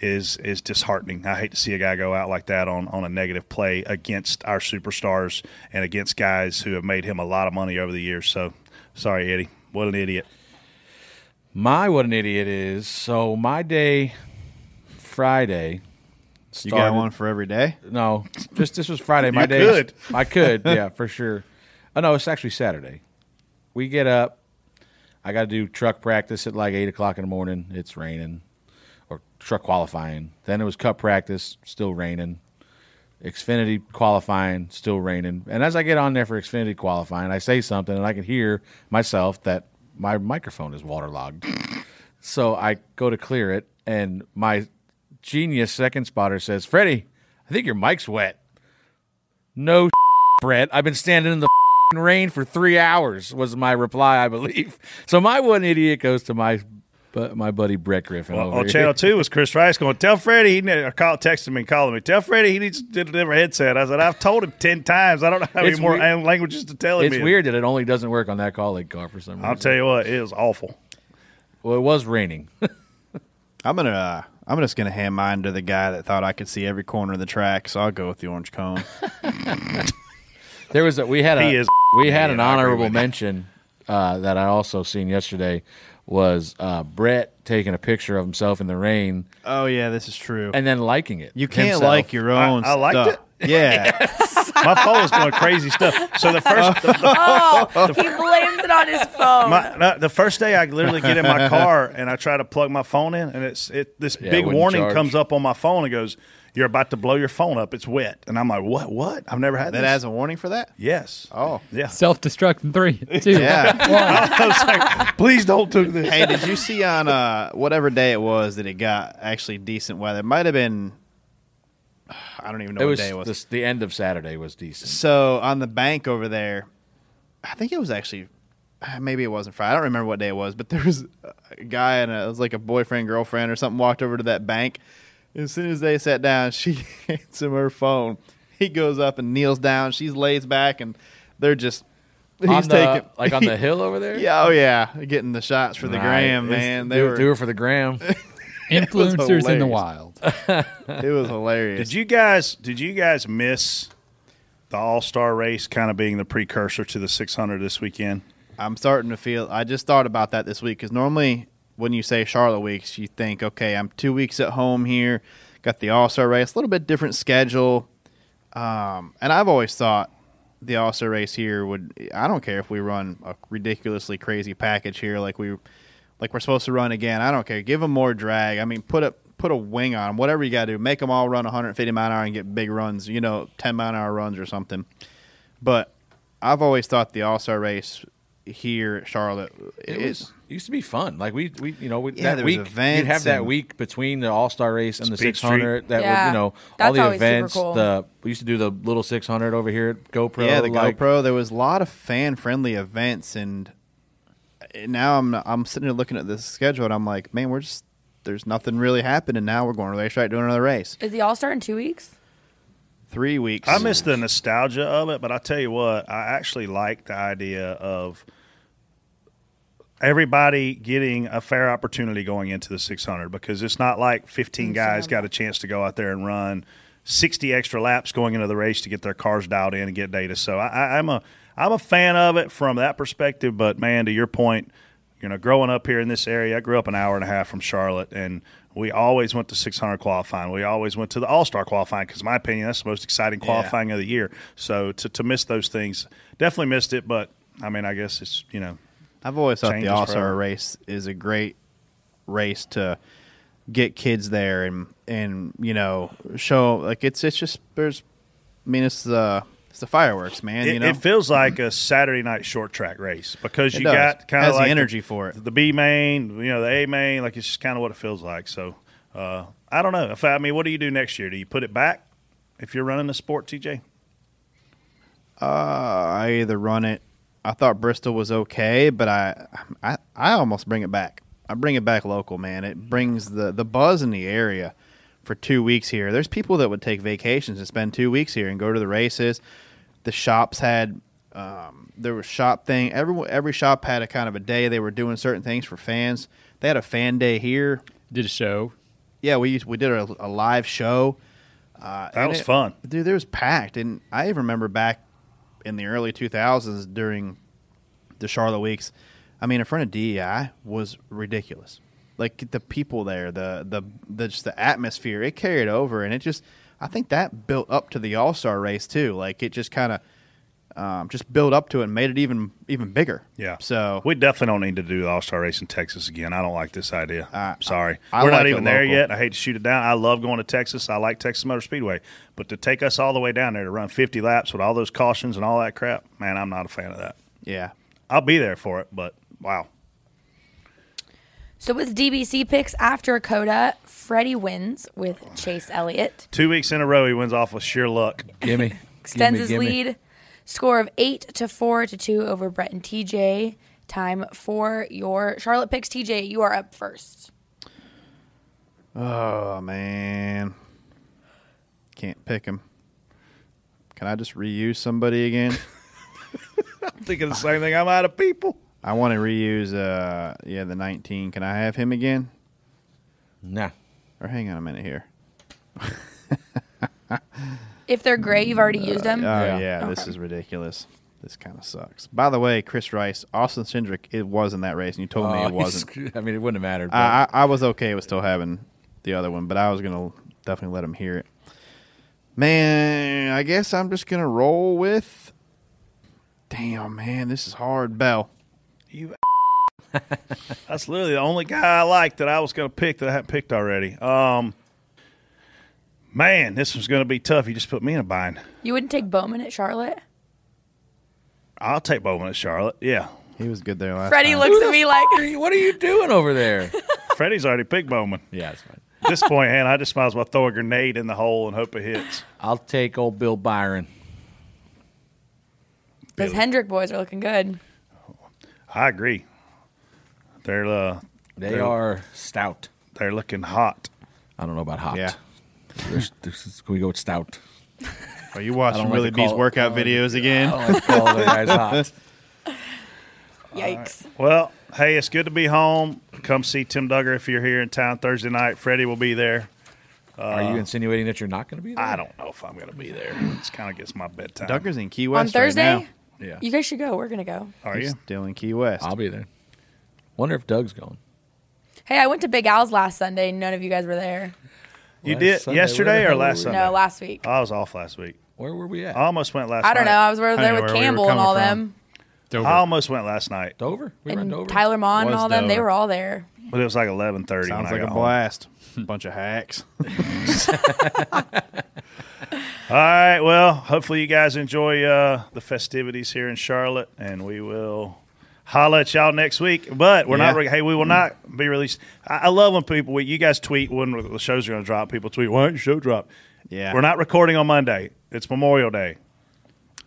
is is disheartening. I hate to see a guy go out like that on, on a negative play against our superstars and against guys who have made him a lot of money over the years. So sorry, Eddie. What an idiot. My what an idiot is. So my day Friday. You got one for every day? No, just this was Friday. My day. could. I could, yeah, for sure. Oh no, it's actually Saturday. We get up. I got to do truck practice at like eight o'clock in the morning. It's raining, or truck qualifying. Then it was cup practice, still raining. Xfinity qualifying, still raining. And as I get on there for Xfinity qualifying, I say something, and I can hear myself that my microphone is waterlogged. so I go to clear it, and my genius second spotter says, "Freddie, I think your mic's wet." No, Brett. I've been standing in the rain for three hours. Was my reply, I believe. So my one idiot goes to my bu- my buddy Brett Griffin. Well, over on here. channel two was Chris Rice going, Tell Freddie, he need, or call, texting me and calling me, Tell Freddie he needs to deliver a headset. I said, I've told him 10 times. I don't know how many more weird- languages to tell him. It's in." weird that it only doesn't work on that Kaulig car for some reason. I'll tell you what, it was awful. Well, it was raining. I'm gonna. Uh, I'm just gonna hand mine to the guy that thought I could see every corner of the track. So I'll go with the orange cone. There was a, we had a He is we had man, an honorable mention uh, that I also seen yesterday was uh, Brett taking a picture of himself in the rain oh yeah, this is true. and then liking it. you can't himself. like your own. I liked stuff. Yeah. My phone was going crazy stuff. So the first, the, Oh, he blames it on his phone. my, no, the first day I literally get in my car and I try to plug my phone in, and it's it this Yeah, big wouldn't warning charge. comes up on my phone and goes, "You're about to blow your phone up. It's wet." And I'm like, "What? What? I've never had that this." has a warning for that. yes. Oh. Yeah. Self destruct in three, two, Yeah. I was like, "Please don't do this." hey, did you see on uh, whatever day it was that it got actually decent weather? It might have been. I don't even know It what was, day it was. this- the end of Saturday was decent. So on the bank over there, I think it was actually uh, maybe it wasn't Friday. I don't remember what day it was, but there was a guy and a, it was like a boyfriend girlfriend or something walked over to that bank. As soon as they sat down, she hands him her phone. He goes up and kneels down. She lays back, and they're just he's on the, taking like on the hill over there. Yeah, oh yeah, getting the shots for the Right. gram, It's- man. They do, were do it for the gram. Influencers in the wild. it was hilarious. Did you guys? Did you guys miss the All Star race kind of being the precursor to the 600 this weekend? I'm starting to feel. I just thought about that this week because normally when you say Charlotte weeks, you think, okay, I'm two weeks at home here, got the All Star race, a little bit different schedule, um, and I've always thought the All Star race here would. I don't care if we run a ridiculously crazy package here, like we, like we're supposed to run again. I don't care. Give them more drag. I mean, put a put a wing on 'em, whatever you got to do. Make them all run 150 mile an hour and get big runs. You know, 10 mile an hour runs or something. But I've always thought the All Star race here at Charlotte It is was it used to be fun. Like we we you know we, Yeah, that there was week events you'd have that week between the All Star race and the Speed six hundred. That Yeah, would you know all the events. cool. The we used to do the little six hundred over here at GoPro. yeah, the like, GoPro. There was a lot of fan friendly events, and now I'm I'm sitting here looking at this schedule, and I'm like, man, we're just there's nothing really happening. And now we're going to race right doing another race. Is the All Star in two weeks? Three weeks. I miss the nostalgia of it, but I tell you what, I actually like the idea of everybody getting a fair opportunity going into the 600 because it's not like 15 mm, guys got a chance to go out there and run 60 extra laps going into the race to get their cars dialed in and get data. So I, I, I'm a I'm a fan of it from that perspective. But man, to your point, you know, growing up here in this area, I grew up an hour and a half from Charlotte, and we always went to 600 qualifying. We always went to the All Star qualifying because, in my opinion, that's the most exciting qualifying of the year. So to, to miss those things, definitely missed it. But I mean, I guess it's you know. I've always thought the All Star race is a great race to get kids there and and you know show like it's it's just there's I mean it's the it's the fireworks man It, you know it feels like a Saturday night short track race because you got kind of the like energy for it. The B main, you know, the A main, like it's just kind of what it feels like. So uh, I don't know. If I, I mean, what do you do next year? Do you put it back if you're running the sport, TJ? Uh, I either run it. I thought Bristol was okay, but I, I, I almost bring it back. I bring it back local, man. It brings the the buzz in the area for two weeks here. There's people that would take vacations and spend two weeks here and go to the races. The shops had um, there was shop thing. Every every shop had a kind of a day they were doing certain things for fans. They had a fan day here. Did a show. Yeah, we used, we did a, a live show. Uh, That was it- fun. dude. It was packed, and I even remember back in the early 2000s during the Charlotte weeks. I mean, in front of DEI was ridiculous. Like the people there, the the the just the atmosphere, it carried over, and it just I think that built up to the All Star race too. Like it just kind of um, just built up to it and made it even even bigger. Yeah. So we definitely don't need to do the All Star race in Texas again. I don't like this idea. I'm sorry. I We're like not even there yet. I hate to shoot it down. I love going to Texas. I like Texas Motor Speedway. But to take us all the way down there to run 50 laps with all those cautions and all that crap, man, I'm not a fan of that. Yeah. I'll be there for it, but wow. So with DBC picks after COTA, Freddie wins with Chase Elliott. Two weeks in a row, he wins off with sheer luck. Gimme. Extends his lead. Score of eight to four to two over Brett and TJ. Time for your Charlotte picks. TJ, you are up first. Oh man, can't pick him. Can I just reuse somebody again? I'm thinking the same thing. I'm out of people. I want to reuse. Uh, yeah, the 19. Can I have him again? Nah. Or hang on a minute here. If they're gray, you've already used them. Oh yeah, this is ridiculous. This kind of sucks. By the way, Chris Rice, Austin Cindric, it was in that race, and you told me Oh, it wasn't. I mean, it wouldn't have mattered. I, I, I was okay with still having the other one, but I was gonna definitely let him hear it. Man, I guess I'm just gonna roll with. Damn, man, this is hard. Bell. You. That's literally the only guy I like that I was going to pick that I haven't picked already. Um, man, this was going to be tough. You just put me in a bind. You wouldn't take Bowman at Charlotte? I'll take Bowman at Charlotte. Yeah, he was good there last Freddie looks at me like, "What are you doing over there?" Freddie's already picked Bowman. Yeah, that's fine. At this point, man, I just might as well throw a grenade in the hole and hope it hits. I'll take old Bill Byron. Those Hendrick boys are looking good. I agree. They're uh, They they're- are stout. They're looking hot. I don't know about hot. Yeah. There's- there's- Can we go with stout? Are you watching don't like Willie to B's workout I videos again? I don't like to call guys hot. Yikes. Well, hey, it's good to be home. Come see Tim Dugger if you're here in town Thursday night. Freddie will be there. Uh, Are you insinuating that you're not going to be there? I don't know if I'm going to be there. It's kind of gets my bedtime. Dugger's in Key West On Thursday? right now. Yeah. You guys should go. We're going to go. Are He's you? still in Key West? I'll be there. Wonder if Doug's going. Hey, I went to Big Al's last Sunday. None of you guys were there. You Last did Sunday? yesterday Where the or hell last were Sunday? No, last week. I was off last week. Where were we at? I almost went last I don't know. I was over I there with where we were Campbell and coming all from. them. Dover. I almost went last night, Dover? We were in And Dover. Tyler Mon and Was all them. They Dover. were all there. but it was like 11:30. Sounds when I like a got home. blast. Bunch of hacks. All right. Well, hopefully you guys enjoy uh, the festivities here in Charlotte, and we will holla at y'all next week. But we're not. Yeah. Re- hey, we will not be released. I, I love when people. You guys tweet when the shows are going to drop. People tweet, "Why aren't your show drop?" Yeah. We're not recording on Monday. It's Memorial Day.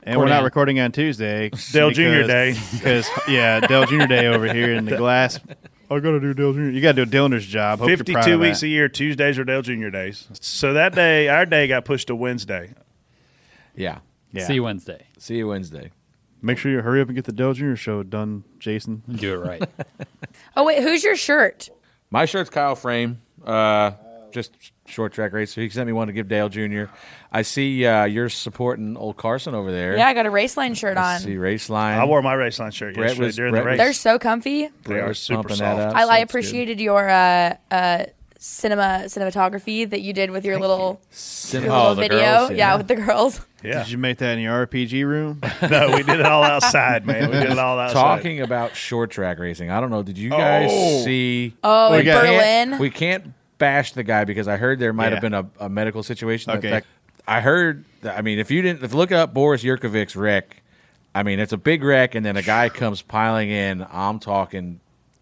And we're not recording on Tuesday. Dale Jr. Day. Because, yeah, Dale Jr. Day over here in the glass. I got to do Dale Jr. You got to do Dillner's job. Hope you're proud Fifty-two of weeks that. a year. Tuesdays are Dale Jr. days. So that day, our day got pushed to Wednesday. Yeah. Yeah. See you Wednesday. See you Wednesday. Make sure you hurry up and get the Dale Jr. show done, Jason. Do it right. Oh, wait. Who's your shirt? My shirt's Kyle Frame. Uh, just short track race. So he sent me one to give Dale Jr. I see uh, you're supporting old Carson over there. Yeah, I got a Raceline shirt I on. see race line. I wore my race line shirt Brett yesterday was- during Brett the race. They're so comfy. They are super pumping soft. up. I, so I it's good. appreciated your uh, uh, cinema cinematography that you did with your little, Cin- your oh, little the video. girls, yeah. yeah. with the girls. Yeah. Did you make that in your RPG room? no, we did it all outside, man. We did it all outside. Talking about short track racing, I don't know. Did you guys Oh. see? Oh, we in can't- Berlin? we can't bash the guy because I heard there might Yeah. have been a, a medical situation. that- Okay. that- I heard. I mean, if you didn't, if you look up Boris Jurkovic's wreck, I mean, it's a big wreck, and then a guy comes piling in. I'm talking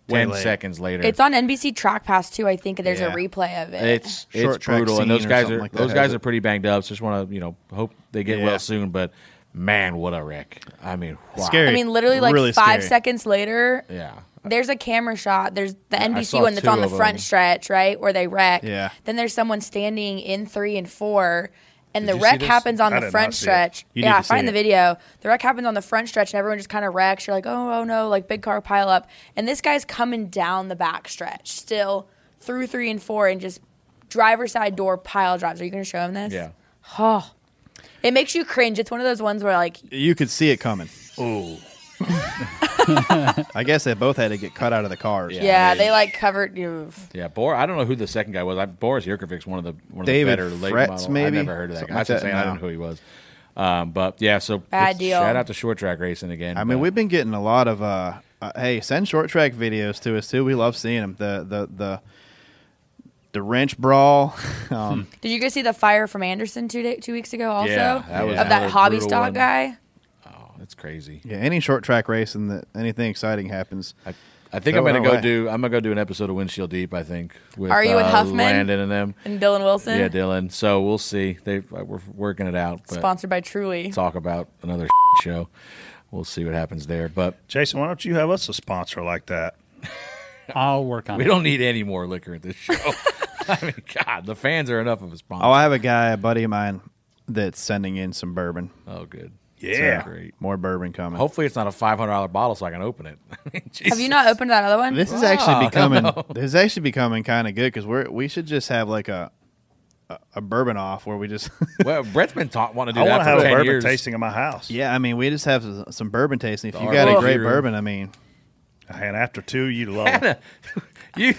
Way ten late. seconds later. It's on NBC Track Pass too. I think there's Yeah. a replay of it. It's Short it's track brutal, and those or guys something are like that those has guys it. are pretty banged up. So just want to you know hope they get Yeah. well soon. But man, what a wreck! I mean, wow. Scary. I mean, literally like Really five scary. seconds later, Yeah, there's a camera shot. There's the I NBC one that's on the front them. stretch, right, where they wreck. Yeah. Then there's someone standing in three and four, and Did the wreck happens on I the front not see it. stretch. You yeah, to see find the video. The wreck happens on the front stretch, and everyone just kind of wrecks. You're like, oh, oh no, like big car pile up, and this guy's coming down the back stretch still through three and four, and just driver side door pile drives. Are you going to show him this? yeah. Oh. It makes you cringe. It's one of those ones where like You could see it coming. Ooh. I guess they both had to get cut out of the cars. yeah, they like covered you. Yeah, Bor. I don't know who the second guy was. I, Boris Jurkovic's one of the one of David the better late Fretz, model. maybe? I never heard of that. Something guy. like That's I'm that? saying. I No. didn't know who he was. Um, but yeah, so Bad deal. Shout out to short track racing again. I mean, but- we've been getting a lot of. Uh, uh, hey, send short track videos to us too. We love seeing them. The the the the wrench brawl. Um, Did you guys see the fire from Anderson two day, two weeks ago? Also, Yeah, that was of that another hobby brutal stock one. guy. That's crazy. yeah, any short track racing that anything exciting happens. I, I think I'm gonna go away. do. I'm gonna go do an episode of Windshield Deep. I think. With, Are you with uh, Huffman? Landon and them? And Dylan Wilson. Yeah, Dylan. So we'll see. They uh, we're working it out. But Sponsored by Truly. talk about another show. We'll see what happens there. But Jason, why don't you have us a sponsor like that? I'll work on we it. don't need any more liquor at this show. I mean, God, the fans are enough of a sponsor. Oh, I have a guy, a buddy of mine, that's sending in some bourbon. Oh, good. Yeah. So great. More bourbon coming. Hopefully, it's not a five hundred dollar bottle, so I can open it. Have you not opened that other one? This is Oh, actually becoming. This is actually becoming kind of good because we're we should just have like a a, a bourbon off where we just. well, Brett's been taught wanting to do I want that to for have a ten bourbon years. tasting in my house. yeah, I mean, we just have s- some bourbon tasting. If you got a RBG great room. bourbon, I mean, And after two, you love it. Hannah, uh, you,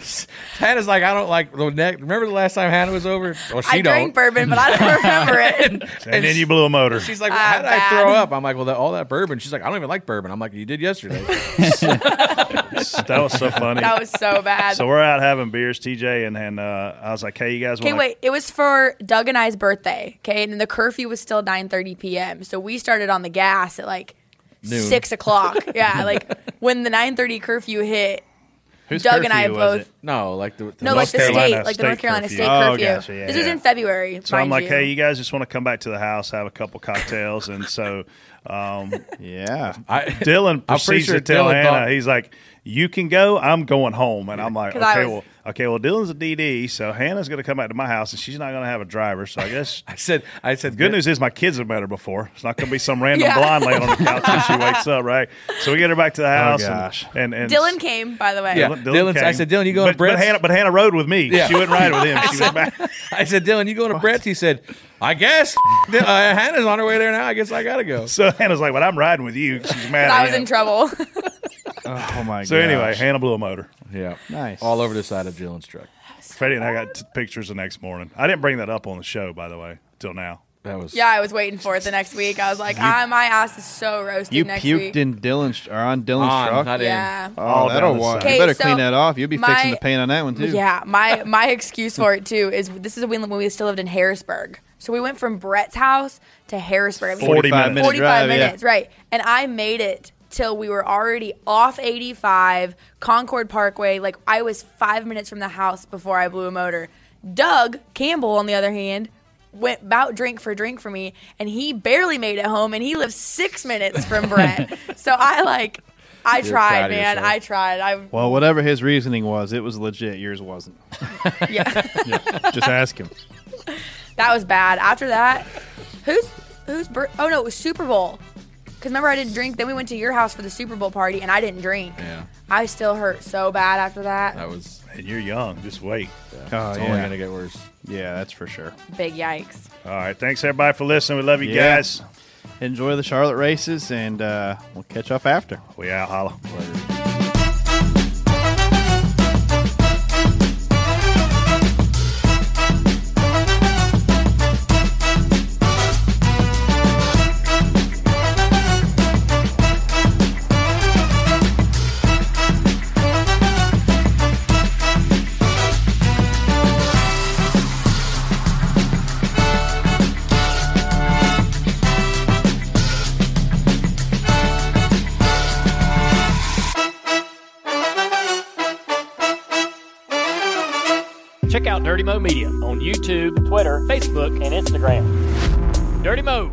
Hannah's like, I don't like the neck. Remember the last time Hannah was over? Well, she I don't. drank bourbon, but I don't remember it. And then you blew a motor. She's like, Ah, how did I throw up? I'm like, well, that, all that bourbon. She's like, I don't even like bourbon. I'm like, you did yesterday. that was so funny. That was so bad. So we're out having beers, TJ, and, and uh, I was like, hey, you guys Okay, want wait. It was for Doug and I's birthday. Okay, and the curfew was still 9:30 p.m. So we started on the gas at like Noon. six o'clock. yeah, like when the 9:30 curfew hit. Whose Doug and I curfew was both. it? no, like the, the No, like the Carolina state, like the North state Carolina curfew. state Oh, curfew. gotcha, yeah, this was yeah. in February. So I'm mind like, you. hey, you guys just want to come back to the house, have a couple cocktails, and so um, Yeah, I, Dylan I'm pretty proceeds sure to tell Dylan Hannah, thought- he's like, "You can go. I'm going home." And I'm like, 'Cause I "Okay, was- well, okay, well, Dylan's a DD, so Hannah's going to come back to my house, and she's not going to have a driver. So I guess I said, I said, the good news is my kids have met her before. It's not going to be some random Yeah. blonde laying on the couch when she wakes up, right? So we get her back to the oh, house. and- gosh. And, and, Dylan came, by the way. Yeah. Dylan, Dylan's- I said, "Dylan, you going but, to Brett's?" But Hannah, but Hannah rode with me. Yeah. She wouldn't ride with him. She was back. I said, Dylan, you going to Brett's? He said, I guess. uh, Hannah's on her way there now. I guess I gotta go. So Hannah's like, "But I'm riding with you." She's mad. I was him. in trouble. Oh my god. So anyway, Hannah blew a motor. Yeah, Nice. All over the side of Dylan's truck. Freddie and I got t- pictures the next morning. I didn't bring that up on the show, by the way, till now. That was yeah, I was waiting for it the next week. I was like, ah, my ass is so roasted you next puked week. in Dylan's or on Dylan's On, truck. not in. yeah. Oh, that'll down the wash. You better Okay, clean that off. You'll be fixing the paint on that one too. Yeah, my my excuse for it too is this is when when we still lived in Harrisburg. So we went from Brett's house to Harrisburg. I mean, 40 45 minutes. 45 drive. minutes, right. And I made it till we were already off 85, Concord Parkway. Like, I was five minutes from the house before I blew a motor. Doug Campbell, on the other hand, went about drink for drink for me, and he barely made it home, and he lives six minutes from Brett. so I, like, I You're tried, man. yourself. I tried. I, Well, whatever his reasoning was, it was legit. Yours wasn't. yeah. Just ask him. That was bad. After that, who's who's bir- oh no, it was Super Bowl. Cause remember I didn't drink. Then we went to your house for the Super Bowl party, and I didn't drink. Yeah, I still hurt so bad after that. that was. And you're young. Just wait. Oh It's only yeah, gonna get worse. yeah, that's for sure. Big yikes. All right. Thanks, everybody, for listening. We love you Yeah. guys. Enjoy the Charlotte races, and uh, we'll catch up after. We out. Holla. Later. Dirty Mo Media on YouTube, Twitter, Facebook, and Instagram. Dirty Mo.